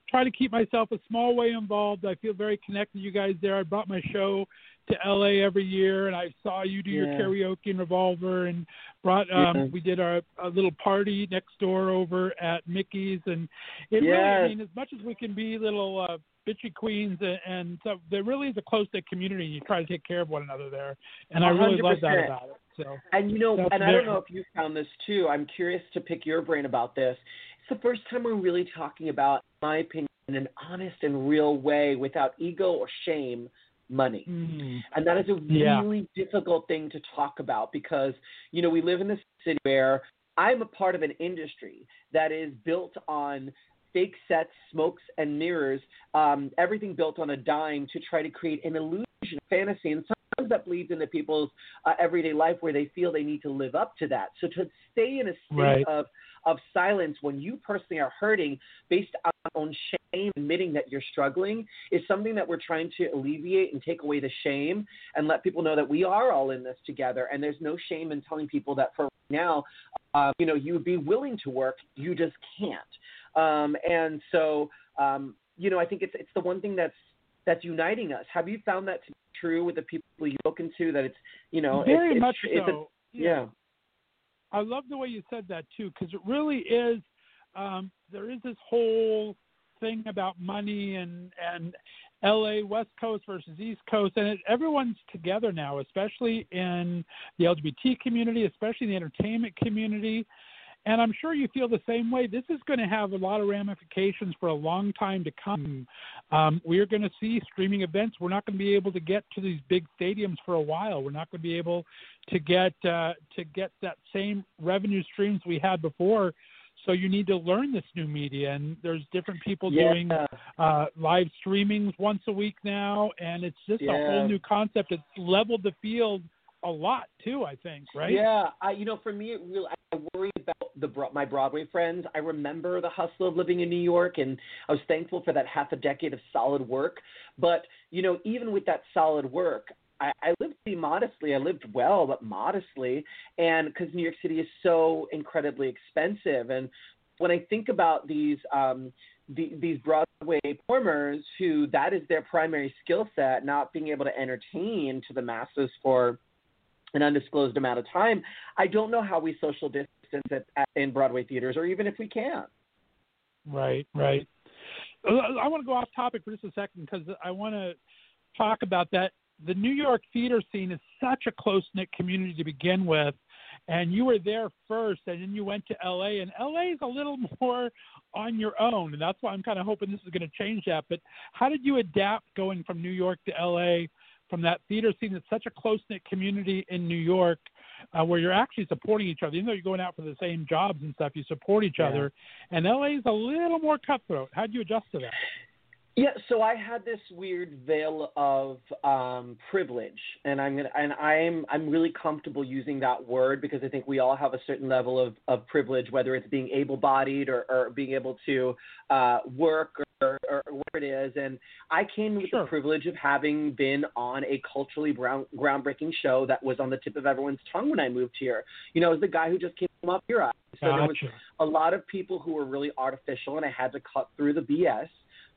trying to keep myself a small way involved. I feel very connected to you guys there. I brought my show to LA every year, and I saw you do your karaoke and Revolver, and brought. Um, Yeah. We did our a little party next door over at Mickey's, and it really. I mean, as much as we can be little uh, bitchy queens, and, so there really is a close knit community. You try to take care of one another there, and I really love that about it. So. And you know, and I don't know if you found this too. I'm curious to pick your brain about this. It's the first time we're really talking about, in my opinion, in an honest and real way, without ego or shame, money. Mm. And that is a Yeah. really difficult thing to talk about because, you know, we live in this city where I'm a part of an industry that is built on fake sets, smokes, and mirrors, um, everything built on a dime to try to create an illusion, fantasy, and sometimes that bleeds into people's uh, everyday life where they feel they need to live up to that. So to stay in a state Right. of of silence when you personally are hurting based on on shame, admitting that you're struggling, is something that we're trying to alleviate and take away the shame and let people know that we are all in this together. And there's no shame in telling people that for right now, uh, you know, you would be willing to work, you just can't. Um, and so, um, you know, I think it's it's the one thing that's that's uniting us. Have you found that to be true with the people you've spoken to? That it's you know, very it's, much it's, so. It's a, yeah. I love the way you said that too, because it really is. Um, there is this whole thing about money and and L.A. West Coast versus East Coast, and it, everyone's together now, especially in the LGBT community, especially in the entertainment community. And I'm sure you feel the same way. This is going to have a lot of ramifications for a long time to come. Um, we're going to see streaming events. We're not going to be able to get to these big stadiums for a while. We're not going to be able to get uh, to get that same revenue streams we had before. So you need to learn this new media, and there's different people Yeah. doing uh, live streamings once a week now, and it's just a whole new concept. It's leveled the field a lot too. I think, right? Yeah, I, you know, for me, it really, I worry about the my Broadway friends. I remember the hustle of living in New York, and I was thankful for that half a decade of solid work. But you know, even with that solid work, I, I lived pretty modestly. I lived well, but modestly, and because New York City is so incredibly expensive, and when I think about these um, the, these Broadway performers who that is their primary skill set, not being able to entertain to the masses for an undisclosed amount of time, I don't know how we social distance at, at, in Broadway theaters, or even if we can. Right, right. Uh, I want to go off topic for just a second because I want to talk about that. The New York theater scene is such a close knit community to begin with, and you were there first, and then you went to LA, and LA is a little more on your own, and that's why I'm kind of hoping this is going to change that. But how did you adapt going from New York to LA? From that theater scene, it's such a close knit community in New York, uh, where you're actually supporting each other. Even though you're going out for the same jobs and stuff, you support each Yeah. other. And LA is a little more cutthroat. How do you adjust to that? Yeah, so I had this weird veil of um, privilege, and I'm gonna, and I'm I'm really comfortable using that word because I think we all have a certain level of, of privilege, whether it's being able-bodied or, or being able to uh, work or, or where it is. And I came with Sure. the privilege of having been on a culturally brown, groundbreaking show that was on the tip of everyone's tongue when I moved here. You know, as the guy who just came up here. So there was a lot of people who were really artificial, and I had to cut through the BS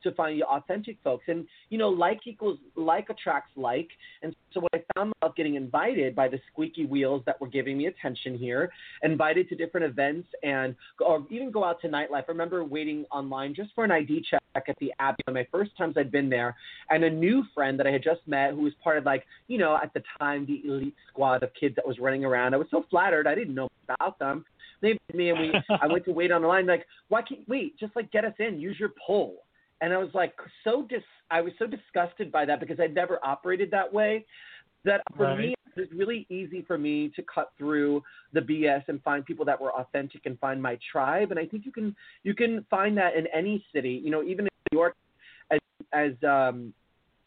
to find the authentic folks. And you know, like equals like attracts like. And so when I found myself getting invited by the squeaky wheels that were giving me attention here, invited to different events, and or even go out to nightlife. I remember waiting online just for an ID check at the Abbey on my first times I'd been there, and a new friend that I had just met who was part of like you know at the time the elite squad of kids that was running around. I was so flattered. I didn't know about them. They me and we I went to wait on the line like why can't wait just like get us in use your pull and I was like so dis I was so disgusted by that because I'd never operated that way that for Right. me it was really easy for me to cut through the BS and find people that were authentic and find my tribe. And I think you can you can find that in any city you know even in New York as as um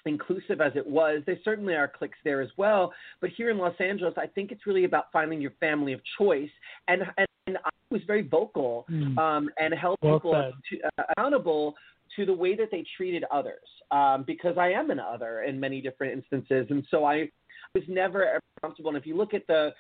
inclusive as it was there certainly are cliques there as well. But here in Los Angeles I think it's really about finding your family of choice. And and, I was very vocal Hmm. um, and held Well people to, uh, accountable to the way that they treated others um, because I am an other in many different instances, and so I was never ever comfortable. And if you look at the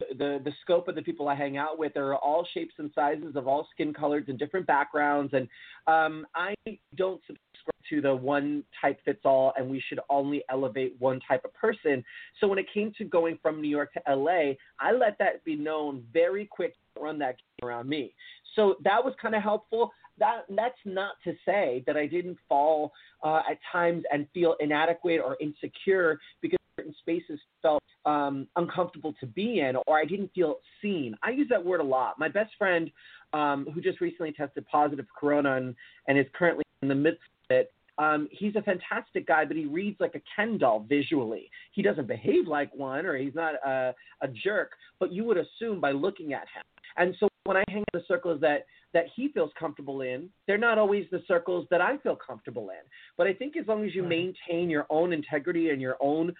the the scope of the people I hang out with, they're all shapes and sizes of all skin colors and different backgrounds, and um, I don't subscribe to the one type fits all, and we should only elevate one type of person. So when it came to going from New York to LA, I let that be known very quick. Run that around me. So that was kind of helpful. That that's not to say that I didn't fall uh, at times and feel inadequate or insecure because certain spaces felt um, uncomfortable to be in, or I didn't feel seen. I use that word a lot. My best friend, um, who just recently tested positive for corona and, and is currently in the midst of it, um, he's a fantastic guy, but he reads like a Ken doll visually. He doesn't behave like one, or he's not a, a jerk, but you would assume by looking at him. And so when I hang in the circles that that he feels comfortable in, they're not always the circles that I feel comfortable in. But I think as long as you maintain your own integrity and your own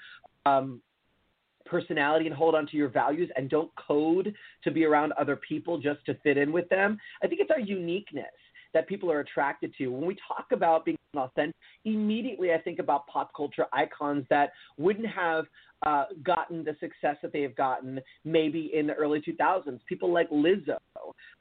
um, personality and hold on to your values and don't code to be around other people just to fit in with them, I think it's our uniqueness that people are attracted to. When we talk about being authentic, immediately I think about pop culture icons that wouldn't have uh, gotten the success that they have gotten maybe in the early 2000s. People like Lizzo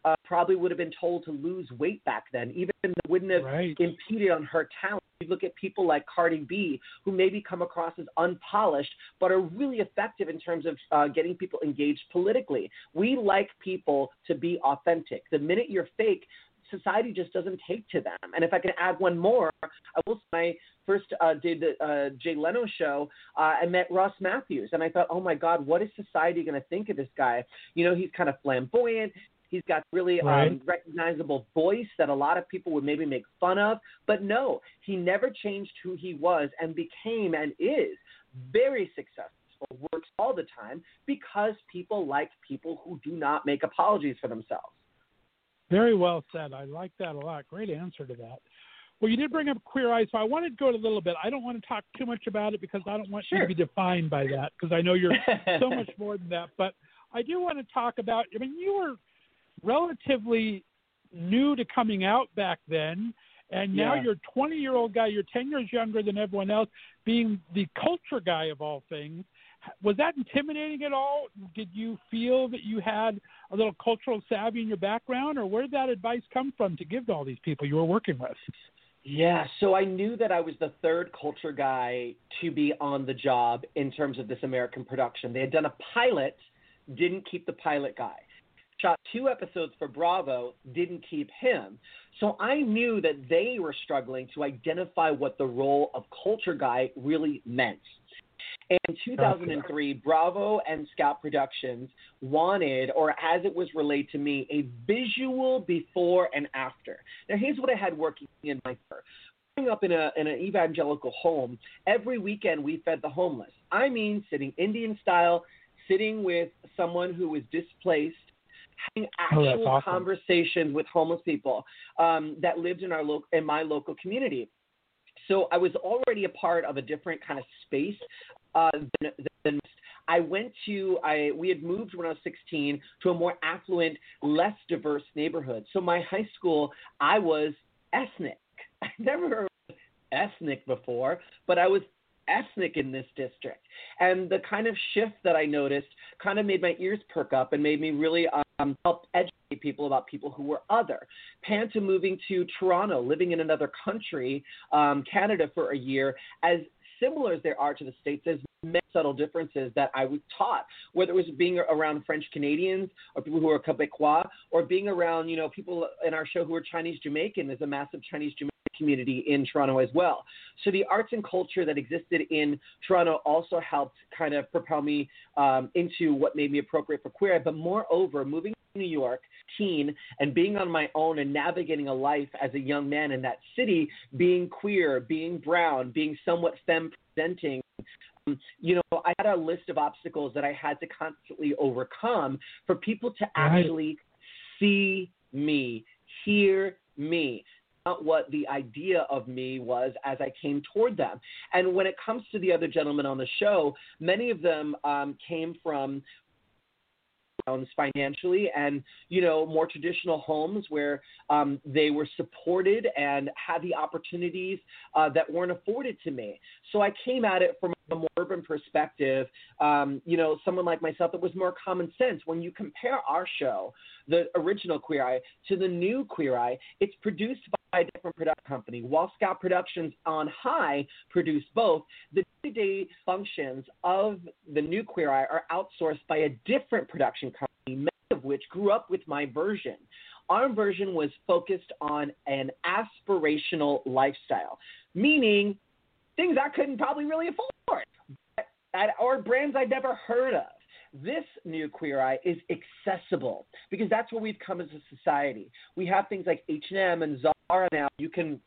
uh, probably would have been told to lose weight back then, even though it wouldn't have Right. impeded on her talent. You look at people like Cardi B, who maybe come across as unpolished, but are really effective in terms of uh, getting people engaged politically. We like people to be authentic. The minute you're fake, society just doesn't take to them. And if I can add one more, I will say first uh, did the uh, Jay Leno show. Uh, I met Ross Mathews, and I thought, oh my God, what is society going to think of this guy? You know, he's kind of flamboyant. He's got really um, recognizable voice that a lot of people would maybe make fun of. But no, he never changed who he was and became and is very successful. Works all the time because people like people who do not make apologies for themselves. Very well said. I like that a lot. Great answer to that. Well, you did bring up Queer Eye, so I wanted to go a little bit. I don't want to talk too much about it because I don't want you to be defined by that because I know you're so much more than that. But I do want to talk about. I mean, you were relatively new to coming out back then, and now Yeah. you're a 20 year old guy. You're 10 years younger than everyone else, being the culture guy of all things. Was that intimidating at all? Did you feel that you had a little cultural savvy in your background, or where did that advice come from to give to all these people you were working with? Yeah, so I knew that I was the third culture guy to be on the job in terms of this American production. They had done a pilot, didn't keep the pilot guy. Shot two episodes for Bravo, didn't keep him. So I knew that they were struggling to identify what the role of culture guy really meant. In 2003, Bravo and Scout Productions wanted, or as it was relayed to me, a visual before and after. Now, here's what I had working in my career. Growing up in, a, in an evangelical home, every weekend we fed the homeless. I mean, sitting Indian style, sitting with someone who was displaced, having Oh, actual that's awesome. conversations with homeless people um, that lived in our lo- in my local community. So I was already a part of a different kind of space uh, than, than I went to I we had moved when I was 16 to a more affluent, less diverse neighborhood. So my high school, I was ethnic. I never heard ethnic before, but I was ethnic in this district. And the kind of shift that I noticed kind of made my ears perk up and made me really um, help educate people about people who were other. Panta moving to Toronto, living in another country, um, Canada for a year, as similar as there are to the States, there's many subtle differences that I was taught, whether it was being around French Canadians or people who are Quebecois, or being around, you know, people in our show who are Chinese Jamaican. There's a massive Chinese Jamaican community in Toronto as well. So the arts and culture that existed in Toronto also helped kind of propel me um, into what made me appropriate for queer. But moreover, moving New York, teen, and being on my own and navigating a life as a young man in that city, being queer, being brown, being somewhat femme presenting. um, You know, I had a list of obstacles that I had to constantly overcome for people to Right. actually see me, hear me, not what the idea of me was as I came toward them. And when it comes to the other gentlemen on the show, many of them um, came from financially and you know more traditional homes where um, they were supported and had the opportunities uh, that weren't afforded to me. So i came at it from a more urban perspective. Um, you know someone like myself that was more common sense. When you compare our show the original queer eye to the new queer eye it's produced by a different production company. While scout productions on high produced both the day-to-day functions of the new Queer Eye are outsourced by a different production company, many of which grew up with my version. Our version was focused on an aspirational lifestyle, meaning things I couldn't probably really afford, at, or brands I'd never heard of. This new Queer Eye is accessible because that's where we've come as a society. We have things like H&M and Zara now. You can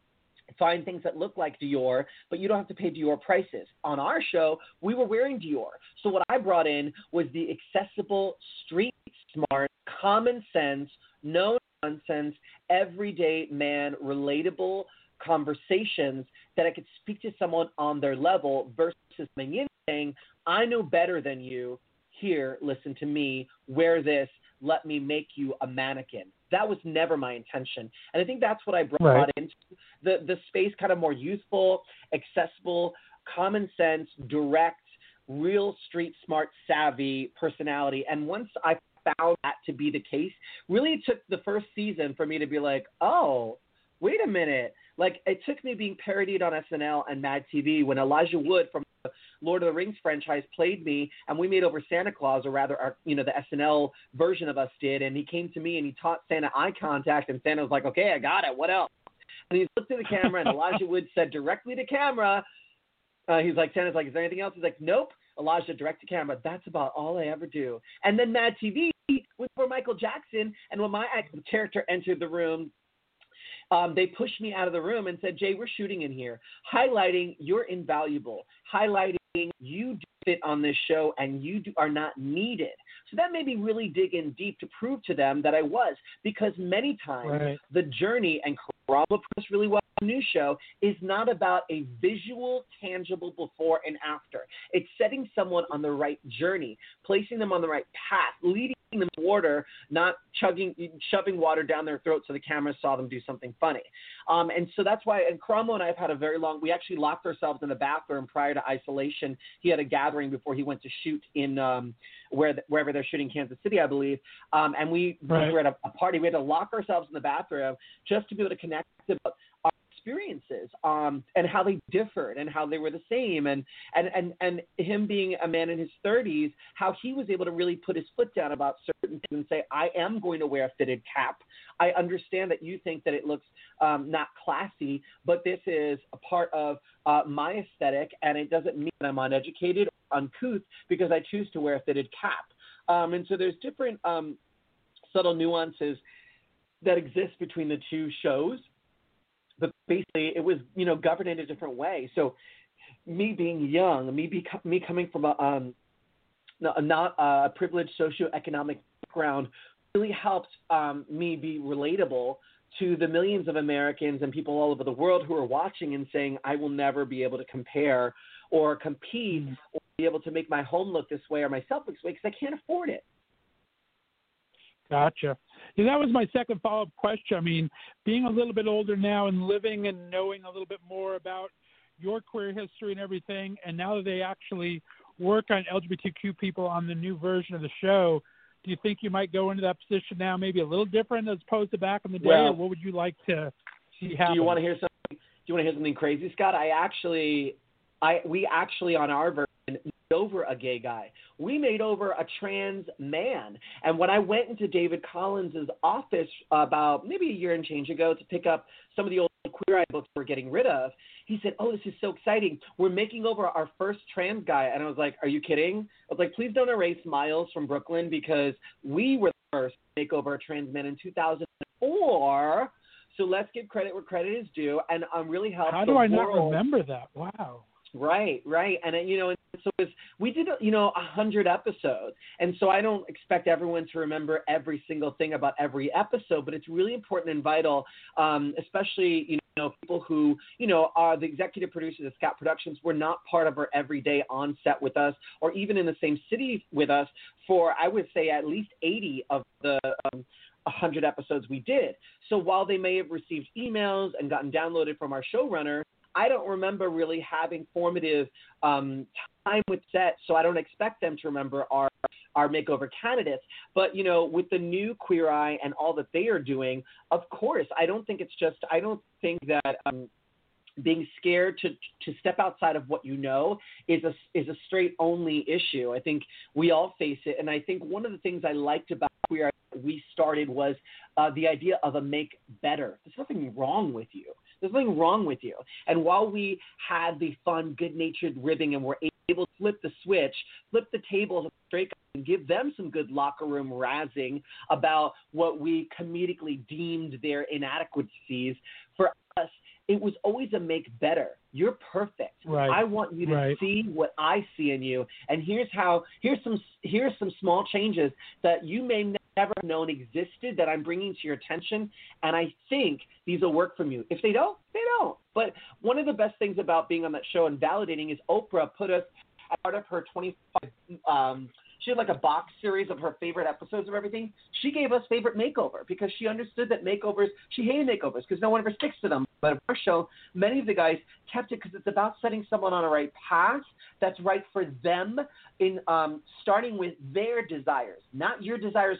find things that look like Dior, but you don't have to pay Dior prices. On our show, we were wearing Dior. So what I brought in was the accessible, street smart, common sense, no nonsense, everyday man, relatable conversations that I could speak to someone on their level versus coming in saying, I know better than you. Here, listen to me, wear this, let me make you a mannequin. That was never my intention. And I think that's what I brought Right. into the, the space kind of more youthful, accessible, common sense, direct, real street smart, savvy personality. And once I found that to be the case, really took the first season for me to be like, oh, wait a minute. Like it took me being parodied on SNL and Mad TV when Elijah Wood from the Lord of the Rings franchise played me, and we made over Santa Claus, or rather, our, you know, the SNL version of us did. And he came to me and he taught Santa eye contact, and Santa was like, "Okay, I got it. What else?" And he looked at the camera, and Elijah Wood said directly to camera, uh, he's like, Santa's like, is there anything else? He's like, nope. Elijah, direct to camera. That's about all I ever do. And then Mad TV was for Michael Jackson. And when my character entered the room, um, they pushed me out of the room and said, Jai, we're shooting in here, highlighting you're invaluable, highlighting you do fit on this show and you do, are not needed. So that made me really dig in deep to prove to them that I was, because many times Right. the journey and Karamo Press really well new show is not about a visual, tangible before and after. It's setting someone on the right journey, placing them on the right path, leading them to water, not chugging, shoving water down their throat so the camera saw them do something funny. Um, and so that's why, and Karamo and I have had a very long, we actually locked ourselves in the bathroom prior to isolation. He had a gathering before he went to shoot in um, where the, wherever they're shooting Kansas City, I believe. Um, and we, Right. we were at a, a party. We had to lock ourselves in the bathroom just to be able to connect about experiences um, and how they differed and how they were the same and, and and and him being a man in his 30s how he was able to really put his foot down about certain things and say I am going to wear a fitted cap. I understand that you think that it looks um, not classy but this is a part of uh, my aesthetic and it doesn't mean I'm uneducated or uncouth because I choose to wear a fitted cap. Um, and so there's different um, subtle nuances that exist between the two shows but basically it was you know governed in a different way. So me being young, me be, me coming from a um, not a privileged socioeconomic background really helped um, me be relatable to the millions of Americans and people all over the world who are watching and saying, I will never be able to compare or compete Mm-hmm. or be able to make my home look this way or myself look this way because I can't afford it. Gotcha. Yeah, that was my second follow up question. I mean, being a little bit older now and living and knowing a little bit more about your queer history and everything, and now that they actually work on LGBTQ people on the new version of the show, do you think you might go into that position now, maybe a little different as opposed to back in the day, Well, or what would you like to see happen? Do you want to hear something? Do you want to hear something crazy, Scott? I actually, I we actually on our version over a gay guy. We made over a trans man. And when I went into David Collins's office about maybe a year and change ago to pick up some of the old queer eye books we're getting rid of, he said, "Oh, this is so exciting. We're making over our first trans guy." And I was like, "Are you kidding?" I was like, "Please don't erase Miles from Brooklyn because we were the first to make over a trans man in 2004." So let's give credit where credit is due, and I'm really helped. How do I not remember that? Wow. Right, right, and uh, you know, and so it was, we did you know a hundred episodes, and so I don't expect everyone to remember every single thing about every episode, but it's really important and vital, um, especially you know people who you know are the executive producers of Scout Productions were not part of our everyday on set with us, or even in the same city with us for I would say at least eighty of the. Um, 100 episodes we did. So while they may have received emails and gotten downloaded from our showrunner, I don't remember really having formative um, time with set, so I don't expect them to remember our our makeover candidates. But you know, with the new Queer Eye and all that they are doing, of course, I don't think it's just. I don't think that. Um, being scared to to step outside of what you know is a is a straight only issue. I think we all face it, and I think one of the things I liked about Queer Eye we started was uh, the idea of a make better. There's nothing wrong with you. There's nothing wrong with you. And while we had the fun, good-natured ribbing and were able to flip the switch, flip the tables of straight and give them some good locker room razzing about what we comedically deemed their inadequacies, for us, it was always a make better. You're perfect. Right. I want you to Right. see what I see in you, and here's how. Here's some. Here's some small changes that you may never known existed that I'm bringing to your attention, and I think these will work for you. If they don't, they don't. But one of the best things about being on that show and validating is Oprah put us part of her 25. Um, she had like a box series of her favorite episodes of everything. She gave us favorite makeover because she understood that makeovers. She hated makeovers because no one ever sticks to them. But our show, many of the guys kept it because it's about setting someone on a right path that's right for them in um, starting with their desires, not your desires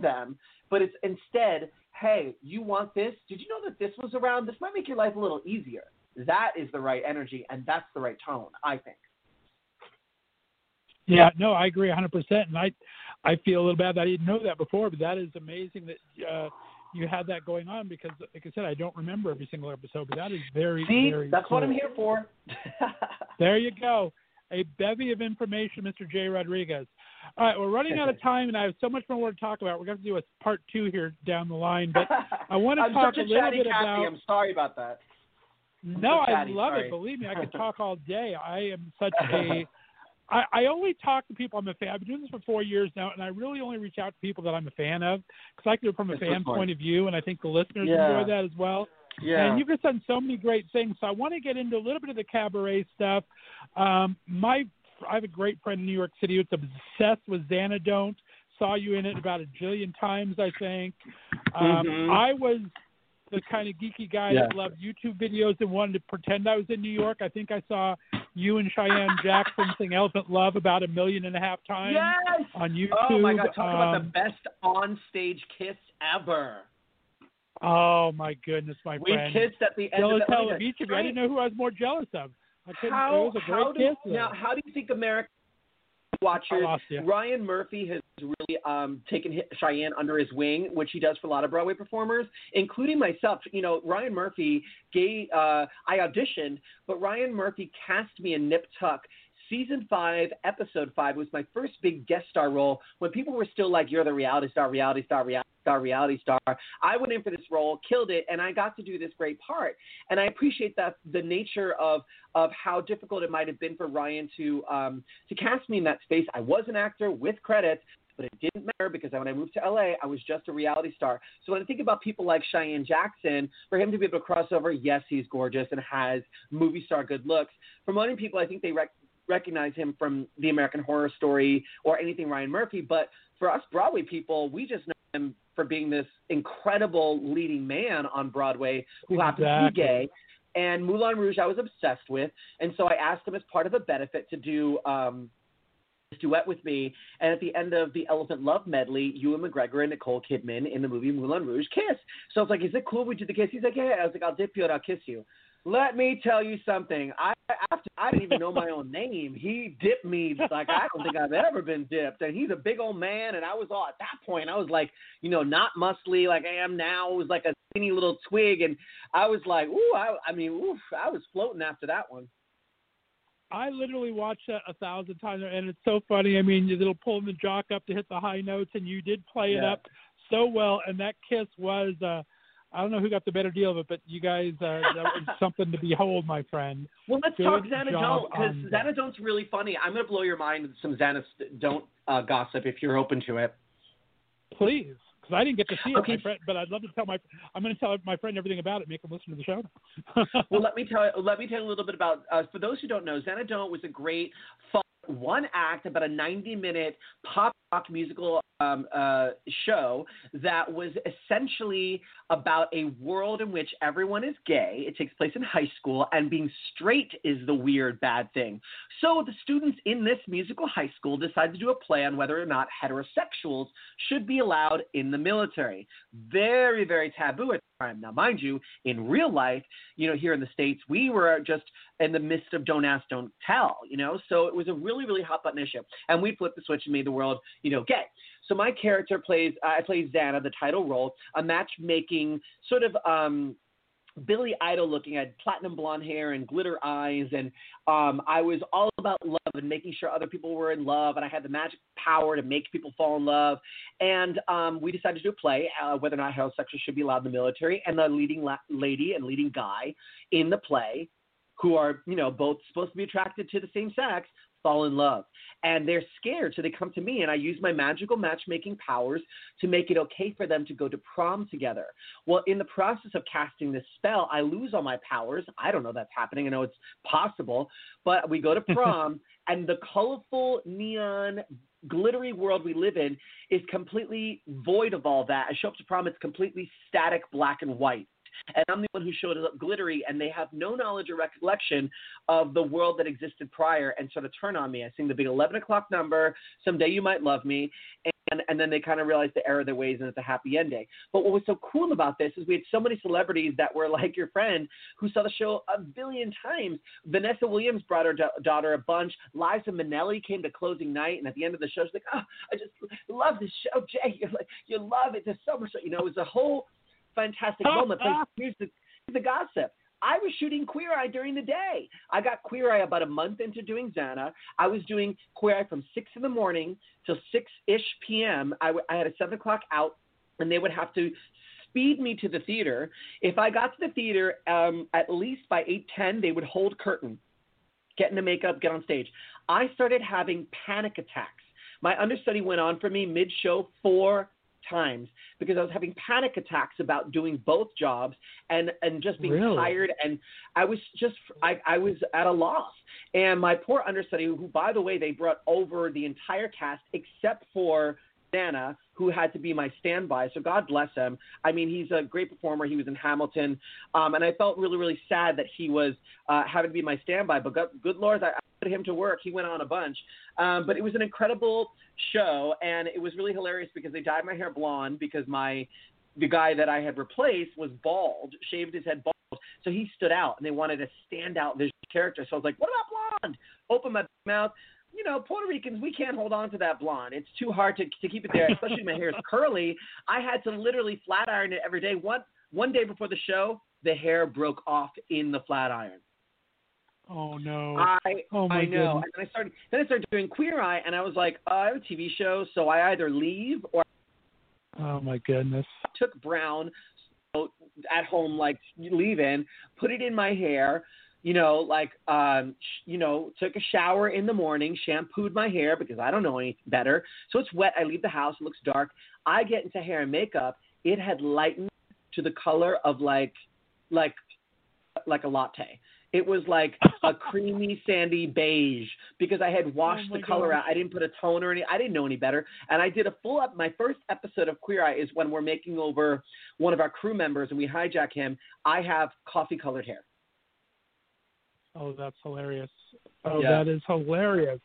them, but it's instead, hey, you want this? Did you know that this was around? This might make your life a little easier. That is the right energy, and that's the right tone, I think. Yeah, no, I agree 100%. And I, I feel a little bad that I didn't know that before, but that is amazing that uh, you had that going on because, like I said, I don't remember every single episode, but that is very, See, very that's what I'm here for. There you go. A bevy of information, Mr. Jai Rodriguez. All right, we're running out of time, and I have so much more to talk about. We're going to do a part two here down the line, but I want to I'm talk a a little bit Cathy. about. I'm sorry about that. No, I chatty, love sorry. it. Believe me, I could talk all day. I am such a. I, I only talk to people I'm a fan. I've been doing this for four years now, and I really only reach out to people that I'm a fan of because I can do it from a That's fan point of view, and I think the listeners Yeah. enjoy that as well. Yeah. And you've just done so many great things. So I want to get into a little bit of the cabaret stuff. Um, my, I have a great friend in New York City who's obsessed with Zanna, Don't. Saw you in it about a jillion times, I think. Um, Mhm. I was the kind of geeky guy that loved YouTube videos and wanted to pretend I was in New York. I think I saw you and Cheyenne Jackson sing Elephant Love about a million and a half times yes. on YouTube. Oh my God! Talk about the Um, best on-stage kiss ever. Oh my goodness, my We friend. kissed at the end jealous of the hell oh, of each of you. I didn't know who I was more jealous of. How, it was a great how do, now, how do you think American watchers. Ryan Murphy has really um, taken Cheyenne under his wing, which he does for a lot of Broadway performers, including myself. You know, Ryan Murphy gave, uh, I auditioned, but Ryan Murphy cast me in Nip Tuck. Season five, episode five was my first big guest star role when people were still like, "You're the reality star, reality star, reality star, reality star." I went in for this role, killed it, and I got to do this great part. And I appreciate that the nature of of how difficult it might have been for Ryan to um, to cast me in that space. I was an actor with credits, but it didn't matter because when I moved to LA, I was just a reality star. So when I think about people like Cheyenne Jackson, for him to be able to cross over, yes, he's gorgeous and has movie star good looks. For many people, I think they rec- recognize him from the American Horror Story or anything Ryan Murphy. But for us Broadway people, we just him for being this incredible leading man on Broadway who happens to be gay. And Moulin Rouge, I was obsessed with, and so I asked him as part of a benefit to do um, this duet with me. And at the end of the Elephant Love medley, Ewan McGregor and Nicole Kidman in the movie Moulin Rouge kiss. So I was like, "Is it cool we do the kiss?" He's like, "Yeah." I was like, "I'll dip you and I'll kiss you." Let me tell you something. I after I didn't even know my own name. He dipped me like I don't think I've ever been dipped. And he's a big old man, and I was all at that point. I was like, you know, not muscly like I am now. I was like a skinny little twig, and I was like, ooh, I, I mean, ooh, I was floating after that one. I literally watched that a thousand times, and it's so funny. I mean, it'll pull the jock up to hit the high notes, and you did play it up so well. And that kiss was, uh, I don't know who got the better deal of it, but you guys, uh, that was something to behold, my friend. Well, let's Good talk Zanna, Don't because that. Zanna, Don't's really funny. I'm going to blow your mind with some Zanna, Don't uh, gossip if you're open to it. Please, because I didn't get to see it, Okay. my friend, but I'd love to tell my. I'm going to tell my friend everything about it. Make him listen to the show. well, let me tell let me tell you a little bit about. Uh, for those who don't know, Zanna, Don't was a great fun one act, about a 90 minute pop rock musical um, uh, show that was essentially about a world in which everyone is gay. It takes place in high school, and being straight is the weird bad thing. So the students in this musical high school decide to do a play on whether or not heterosexuals should be allowed in the military. Very, very taboo at time. Now, mind you, in real life, you know, here in the States, we were just in the midst of don't ask, don't tell, you know? So it was a really, really hot button issue. And we flipped the switch and made the world, you know, gay. So my character plays, I play Zanna, the title role, a matchmaking sort of, um, Billy Idol looking at platinum blonde hair and glitter eyes, and um, I was all about love and making sure other people were in love, and I had the magic power to make people fall in love. And um, we decided to do a play, uh, whether or not heterosexuals should be allowed in the military, and the leading la- lady and leading guy in the play, who are you know both supposed to be attracted to the same sex, fall in love, and they're scared, so they come to me, and I use my magical matchmaking powers to make it okay for them to go to prom together. Well, in the process of casting this spell, I lose all my powers. I don't know that's happening. I know it's possible, but we go to prom, and the colorful neon glittery world we live in is completely void of all that. I show up to prom, it's completely static black and white. And I'm the one who showed up glittery, and they have no knowledge or recollection of the world that existed prior and sort of turn on me. I sing the big 11 o'clock number, Someday You Might Love Me, and, and then they kind of realize the error of their ways, and it's a happy ending. But what was so cool about this is we had so many celebrities that were like your friend who saw the show a billion times. Vanessa Williams brought her da- daughter a bunch. Liza Minnelli came to closing night, and at the end of the show, she's like, "Oh, I just love this show, Jai. You're like, you love it. There's so much. You know, it was a whole fantastic moment. But here's the here's the gossip. I was shooting Queer Eye during the day. I got Queer Eye about a month into doing Zanna. I was doing Queer Eye from 6 in the morning till 6 ish p.m. I, w- I had a 7 o'clock out, and they would have to speed me to the theater. If I got to the theater um, at least by 8:10, they would hold curtain, get into makeup, get on stage. I started having panic attacks. My understudy went on for me mid show four times because I was having panic attacks about doing both jobs and and just being Really? tired and I was just I I was at a loss. And my poor understudy, who by the way they brought over the entire cast except for Nana, who had to be my standby. So God bless him. I mean, he's a great performer. He was in Hamilton, um, and I felt really, really sad that he was uh, having to be my standby. But good, good Lord, I put him to work. He went on a bunch. Um, but it was an incredible show, and it was really hilarious because they dyed my hair blonde because my the guy that I had replaced was bald, shaved his head bald, so he stood out, and they wanted a standout visual character. So I was like, "What about blonde?" Open my mouth. You know, Puerto Ricans, we can't hold on to that blonde. It's too hard to to keep it there, especially my hair is curly. I had to literally flat iron it every day. One one day before the show, the hair broke off in the flat iron. Oh no. I Oh, my I know. goodness. And I started then I started doing Queer Eye, and I was like, uh, I have a TV show, so I either leave or Oh my goodness. took brown so at home like leave in, put it in my hair, you know, like um sh- you know, took a shower in the morning, shampooed my hair because I don't know any better. So it's wet, I leave the house, it looks dark. I get into hair and makeup, it had lightened to the color of like like like a latte. It was like a creamy, sandy beige because I had oh washed Oh the color gosh. out. I didn't put a tone or any. I didn't know any better. And I did a full up. My first episode of Queer Eye is when we're making over one of our crew members and we hijack him. I have coffee colored hair. Oh, that's hilarious. Oh, Yeah. that is hilarious.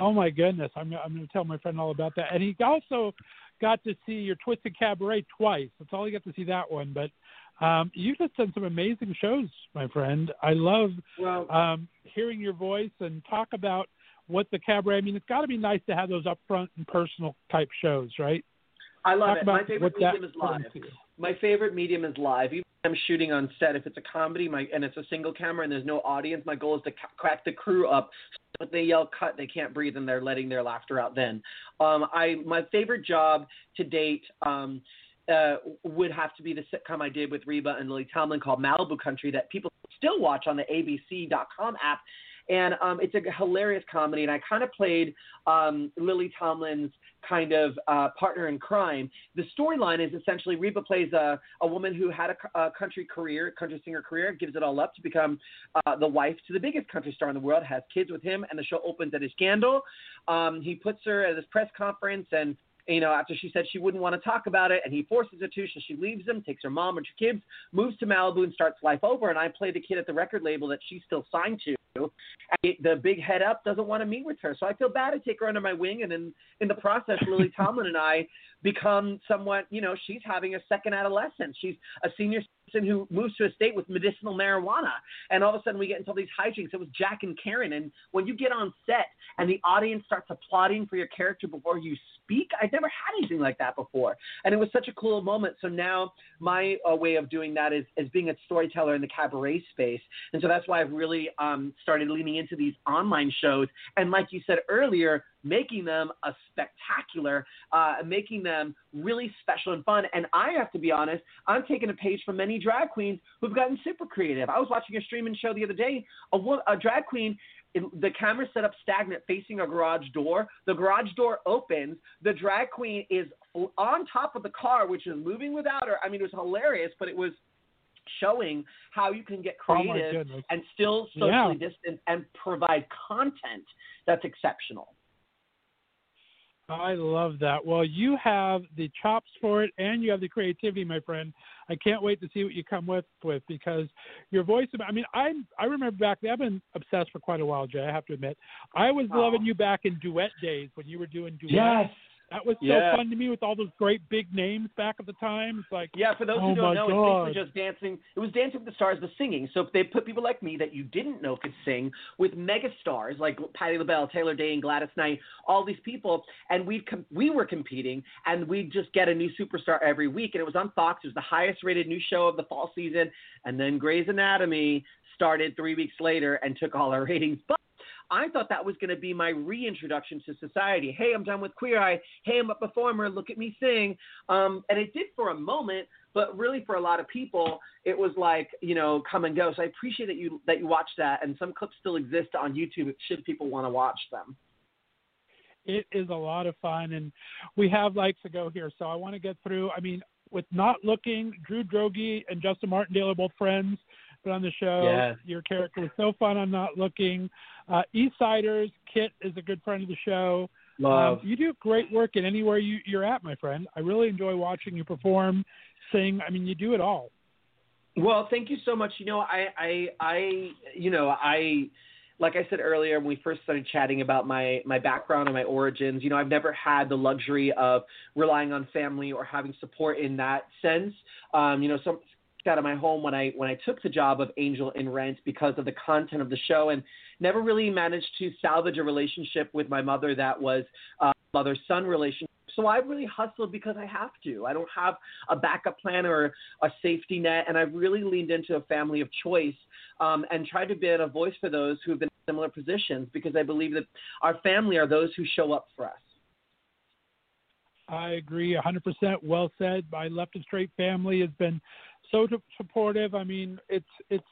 Oh my goodness. I'm I'm going to tell my friend all about that. And he also got to see your Twisted Cabaret twice. That's all he got to see that one, but um you've just done some amazing shows, my friend. I love Well, um hearing your voice and talk about what the cabaret I mean it's got to be nice to have those upfront and personal type shows, right? I love talk it. My favorite medium is live. brings to you. My favorite medium is live. Even if I'm shooting on set. If it's a comedy, my and it's a single camera and there's no audience, my goal is to ca- crack the crew up. So if they yell cut, they can't breathe and they're letting their laughter out. Then, um, I my favorite job to date. Um, uh, would have to be the sitcom I did with Reba and Lily Tomlin called Malibu Country that people still watch on the ABC.com app. And um, it's a hilarious comedy, and I kind of played um, Lily Tomlin's kind of uh, partner in crime. The storyline is essentially Reba plays a, a woman who had a country career, country singer career, gives it all up to become uh, the wife to the biggest country star in the world, has kids with him, and the show opens at a scandal. Um, he puts her at this press conference and you know, after she said she wouldn't want to talk about it, and he forces her to, so she leaves him, takes her mom and her kids, moves to Malibu, and starts life over. And I play the kid at the record label that she's still signed to. And the big head up doesn't want to meet with her, so I feel bad to take her under my wing. And in in the process, Lily Tomlin and I become somewhat, you know, she's having a second adolescence. She's a senior citizen who moves to a state with medicinal marijuana, and all of a sudden we get into all these hijinks. It was Jack and Karen, and when you get on set and the audience starts applauding for your character before you speak, I've never had anything like that before, and it was such a cool moment. So now my uh, way of doing that is is being a storyteller in the cabaret space, and so that's why I've really um, started leaning into these online shows, and like you said earlier, making them a spectacular, uh, making them really special and fun. And I have to be honest, I'm taking a page from many drag queens who've gotten super creative. I was watching a streaming show the other day. A, a drag queen, it- the camera set up stagnant facing a garage door. The garage door opens. The drag queen is on top of the car, which is moving without her. I mean, it was hilarious, but it was showing how you can get Oh creative goodness. and still socially Yeah. distant and provide content that's exceptional. I love that. Well, you have the chops for it and you have the creativity, my friend. I can't wait to see what you come with with because your voice. I mean, I I remember back. I've been obsessed for quite a while, Jai. I have to admit. I was Oh. loving you back in duet days when you were doing duet. That was so Yeah. fun to me with all those great big names back at the time. It's like Yeah, for those Oh who don't know, God. it's basically just dancing. It was Dancing with the Stars, but singing. So if they put people like me that you didn't know could sing with mega stars like Patti LaBelle, Taylor Dayne, Gladys Knight, all these people, and we com- we were competing, and we'd just get a new superstar every week, and it was on Fox. It was the highest rated new show of the fall season, and then Grey's Anatomy started three weeks later and took all our ratings, but. I thought that was going to be my reintroduction to society. Hey, I'm done with Queer Eye. Hey, I'm a performer. Look at me sing. Um, and it did for a moment, but really for a lot of people, it was like you know come and go. So I appreciate that you that you watched that, and some clips still exist on YouTube. Should people want to watch them? it is a lot of fun and we have likes to go here so i want to get through i mean with not looking Drew Droege and justin martindale are both friends but on the show. Yeah. your character was so fun on not looking. Uh eastsiders kit is a good friend of the show. Um, you do great work in anywhere you, you're at my friend. I really enjoy watching you perform sing. I mean you do it all. Well, thank you so much. You know, I, I, I, you know, I, like I said earlier, when we first started chatting about my my background and my origins, you know, I've never had the luxury of relying on family or having support in that sense. Um, you know, some out of my home when I when I took the job of Angel in Rent because of the content of the show, and never really managed to salvage a relationship with my mother that was uh, mother son relationship. So I really hustled because I have to. I don't have a backup plan or a safety net, and I've really leaned into a family of choice um, and tried to be a voice for those who have been in similar positions because I believe that our family are those who show up for us. I agree 100%. Well said. My left of straight family has been so supportive. I mean, it's it's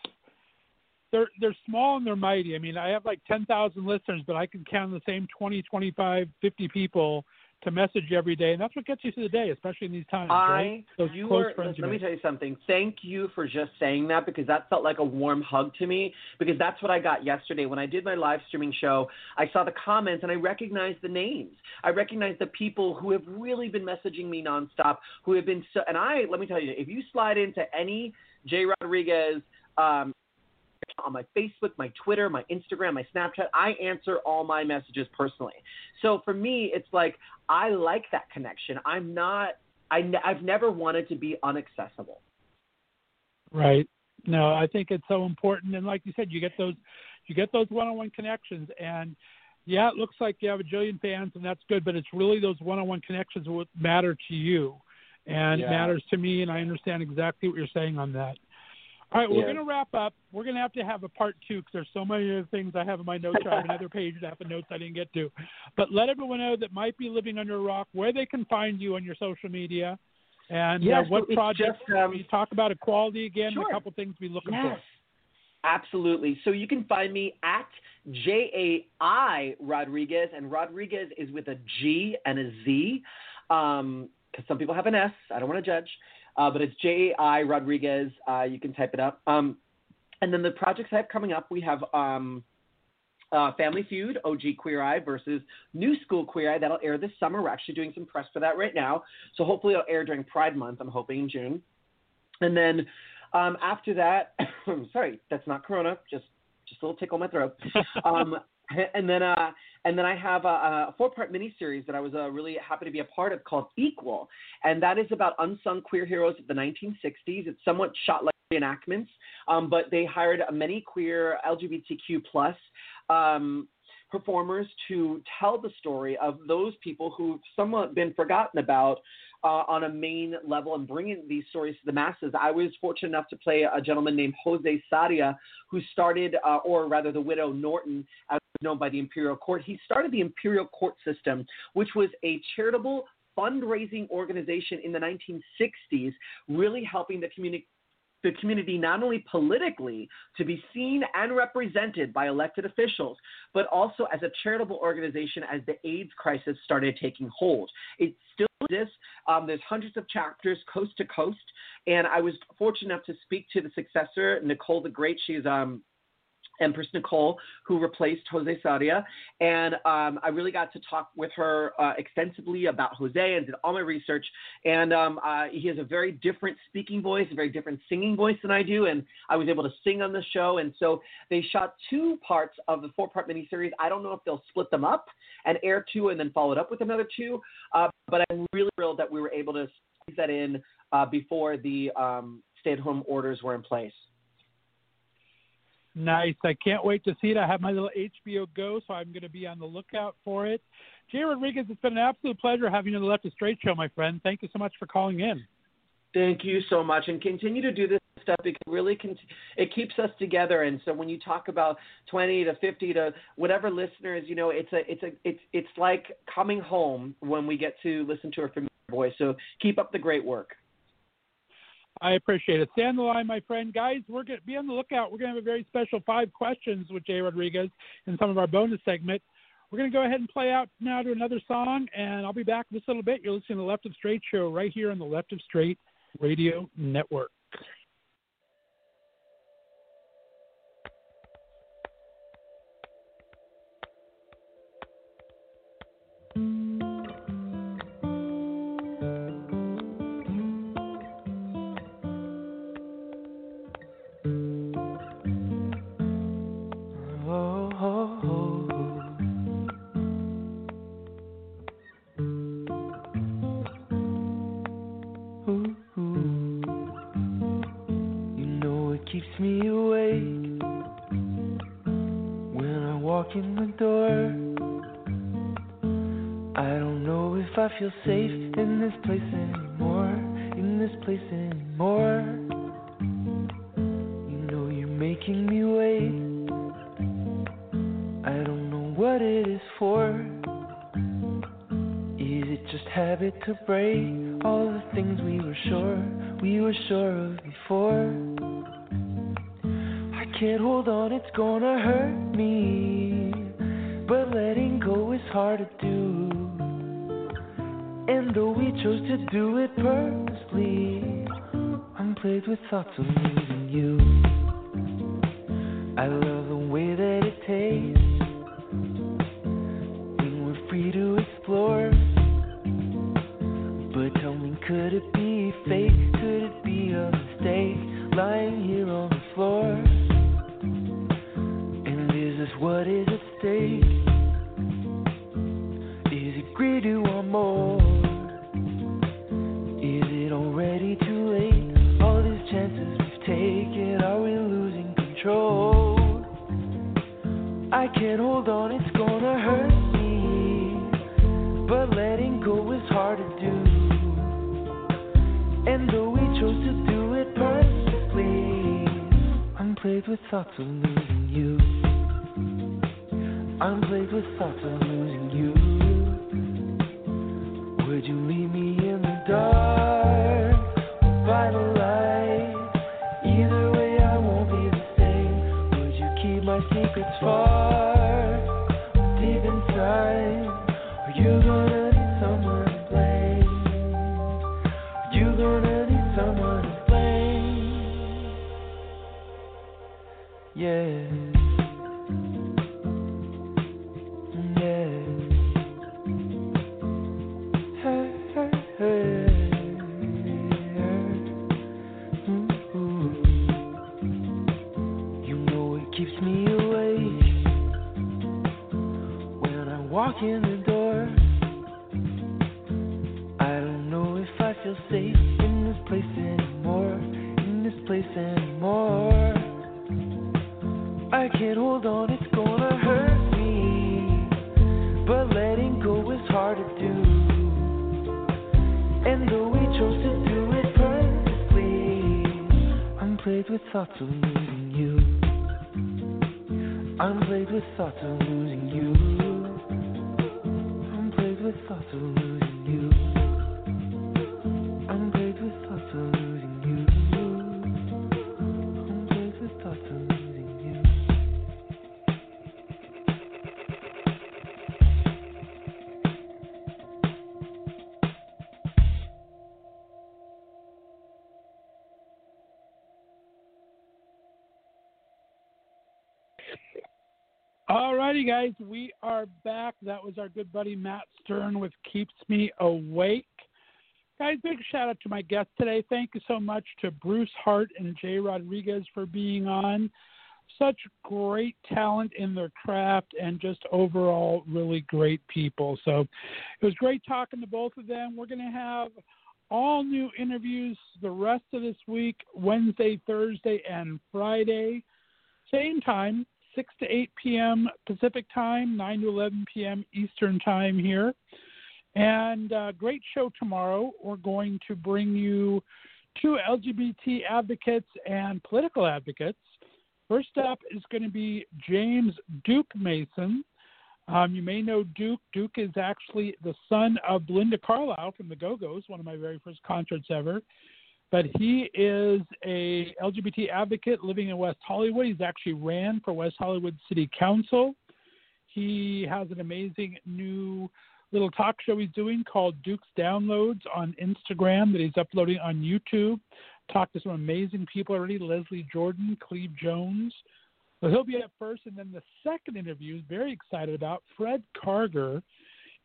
they're they're small and they're mighty. I mean, I have like 10,000 listeners, but I can count the same 20, 25, 50 people to message every day, and that's what gets you through the day, especially in these times. I, right? Those you close were, friends. let me tell you something. Thank you for just saying that because that felt like a warm hug to me because that's what I got yesterday when I did my live streaming show. I saw the comments and I recognized the names. I recognized the people who have really been messaging me nonstop, who have been so. And I let me tell you, if you slide into any Jai Rodriguez um, on my Facebook, my Twitter, my Instagram, my Snapchat. I answer all my messages personally. So for me, it's like I like that connection. I'm not. I ne- I've never wanted to be unaccessible. Right. No, I think it's so important, and like you said, you get those, you get those one-on-one connections, and yeah, it looks like you have a jillion fans, and that's good, but it's really those one-on-one connections that matter to you, and Yeah. it matters to me, and I understand exactly what you're saying on that. All right, we're Yeah. going to wrap up. We're going to have to have a part two because there's so many other things I have in my notes. I have another page that have notes I didn't get to. But let everyone know that might be living under a rock where they can find you on your social media and Yes, uh, what projects. just, um, we talk about equality again, Sure. a couple things we looking Yes. for. Absolutely. So you can find me at J A I Rodriguez, and Rodriguez is with a G and a Z, because some people have an S. I don't want to judge, uh, but it's J A I Rodriguez. Uh, you can type it up. Um, and then the projects I have coming up, we have um, uh, Family Feud, OG Queer Eye versus New School Queer Eye. That'll air this summer. We're actually doing some press for that right now. So hopefully it'll air during Pride Month. I'm hoping in June. And then um, after that, sorry, that's not Corona. Just just a little tickle in my throat. um, and then uh, and then I have a, a four-part miniseries that I was uh, really happy to be a part of called Equal, and that is about unsung queer heroes of the 1960s. It's somewhat shot like reenactments, um, but they hired many queer LGBTQ plus um, performers to tell the story of those people who've somewhat been forgotten about uh, on a main level and bringing these stories to the masses. I was fortunate enough to play a gentleman named José Sarria, who started, uh, or rather, the widow Norton, as known by the Imperial Court. He started the Imperial Court system, which was a charitable fundraising organization in the 1960s, really helping the community the community not only politically to be seen and represented by elected officials, but also as a charitable organization as the AIDS crisis started taking hold. It still exists. Um, there's hundreds of chapters coast to coast, and I was fortunate enough to speak to the successor, Nicole the Great. She's um, Empress Nicole, who replaced José Sarria. And um, I really got to talk with her uh, extensively about Jose and did all my research. And um, uh, he has a very different speaking voice, a very different singing voice than I do. And I was able to sing on the show. And so they shot two parts of the four part miniseries. I don't know if they'll split them up and air two and then follow it up with another two. Uh, but I'm really thrilled that we were able to squeeze that in uh, before the um, stay at home orders were in place. Nice. I can't wait to see it. I have my little HBO Go, so I'm going to be on the lookout for it. Jai Rodriguez, it's been an absolute pleasure having you on the Left of Straight show, my friend. Thank you so much for calling in. Thank you so much, and continue to do this stuff because it really can, it keeps us together. And so when you talk about 20 to 50 to whatever listeners, you know, it's a it's a it's it's like coming home when we get to listen to a familiar voice. So keep up the great work. I appreciate it. Stay on the line, my friend. Guys, we're going to be on the lookout. We're going to have a very special five questions with Jai Rodriguez in some of our bonus segment. We're going to go ahead and play out now to another song, and I'll be back in just a little bit. You're listening to the Left of Straight show right here on the Left of Straight Radio Network. Feel safe in this place anymore. In this place anymore. You know you're making me wait. I don't know what it is for. Is it just habit to break guys, we are back. That was our good buddy Matt Stern with Keeps Me Awake. Guys, big shout out to my guests today. Thank you so much to Bruce Hart and Jai Rodriguez for being on. Such great talent in their craft and just overall really great people. So it was great talking to both of them. We're going to have all new interviews the rest of this week Wednesday, Thursday, and Friday. Same time, 6 to 8 p.m. Pacific time, 9 to 11 p.m. Eastern time here. And uh, great show tomorrow. We're going to bring you two LGBT advocates and political advocates. First up is going to be James Duke Mason. Um, you may know Duke. Duke is actually the son of Belinda Carlisle from the Go Go's, one of my very first concerts ever. But he is a LGBT advocate living in West Hollywood. He's actually ran for West Hollywood City Council. He has an amazing new little talk show he's doing called Duke's Downloads on Instagram that he's uploading on YouTube. Talked to some amazing people already Leslie Jordan, Cleve Jones. So he'll be up first. And then the second interview, is very excited about, Fred Karger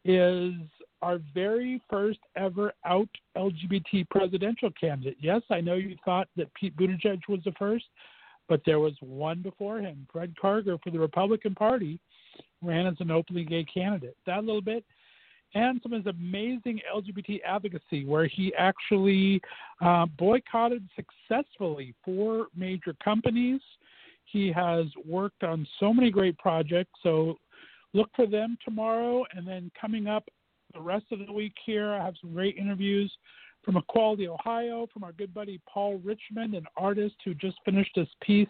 is our very first ever out LGBT presidential candidate. Yes, I know you thought that Pete Buttigieg was the first, but there was one before him. Fred Karger for the Republican Party ran as an openly gay candidate. That little bit. and some of his amazing LGBT advocacy, where he actually uh, boycotted successfully four major companies. He has worked on so many great projects. So look for them tomorrow. And then coming up the rest of the week here, I have some great interviews from Equality Ohio, from our good buddy Paul Richmond, an artist who just finished his piece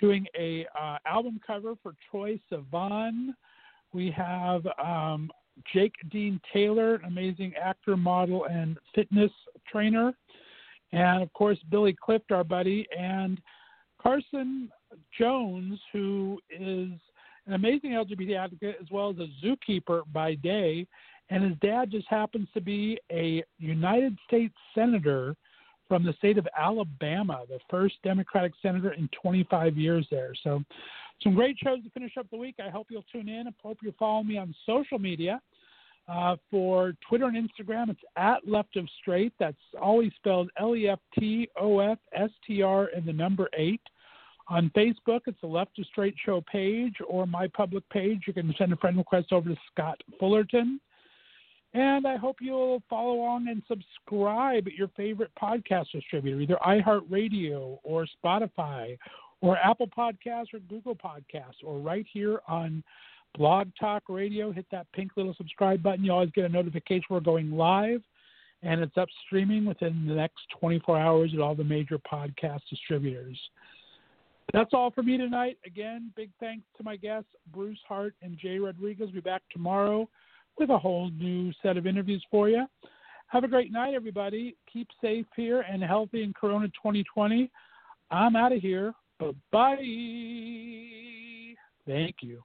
doing a uh, album cover for Troye Sivan. We have um, Jake Dean Taylor, an amazing actor, model, and fitness trainer. And of course, Billy Clift, our buddy, and Carson Jones, who is an amazing LGBT advocate as well as a zookeeper by day. And his dad just happens to be a United States Senator from the state of Alabama, the first Democratic senator in 25 years there. So, some great shows to finish up the week. I hope you'll tune in. I hope you'll follow me on social media. Uh, for Twitter and Instagram, it's at Left of Straight. That's always spelled L E F T O F S T R and the number eight. On Facebook, it's the Left of Straight Show page or my public page. You can send a friend request over to Scott Fullerton. And I hope you'll follow along and subscribe at your favorite podcast distributor, either iHeartRadio or Spotify or Apple Podcasts or Google Podcasts or right here on Blog Talk Radio. Hit that pink little subscribe button. You always get a notification we're going live, and it's up streaming within the next 24 hours at all the major podcast distributors. That's all for me tonight. Again, big thanks to my guests, Bruce Hart and Jai Rodriguez. We'll be back tomorrow with a whole new set of interviews for you. Have a great night, everybody. Keep safe here and healthy in Corona 2020. I'm out of here. Bye bye. Thank you.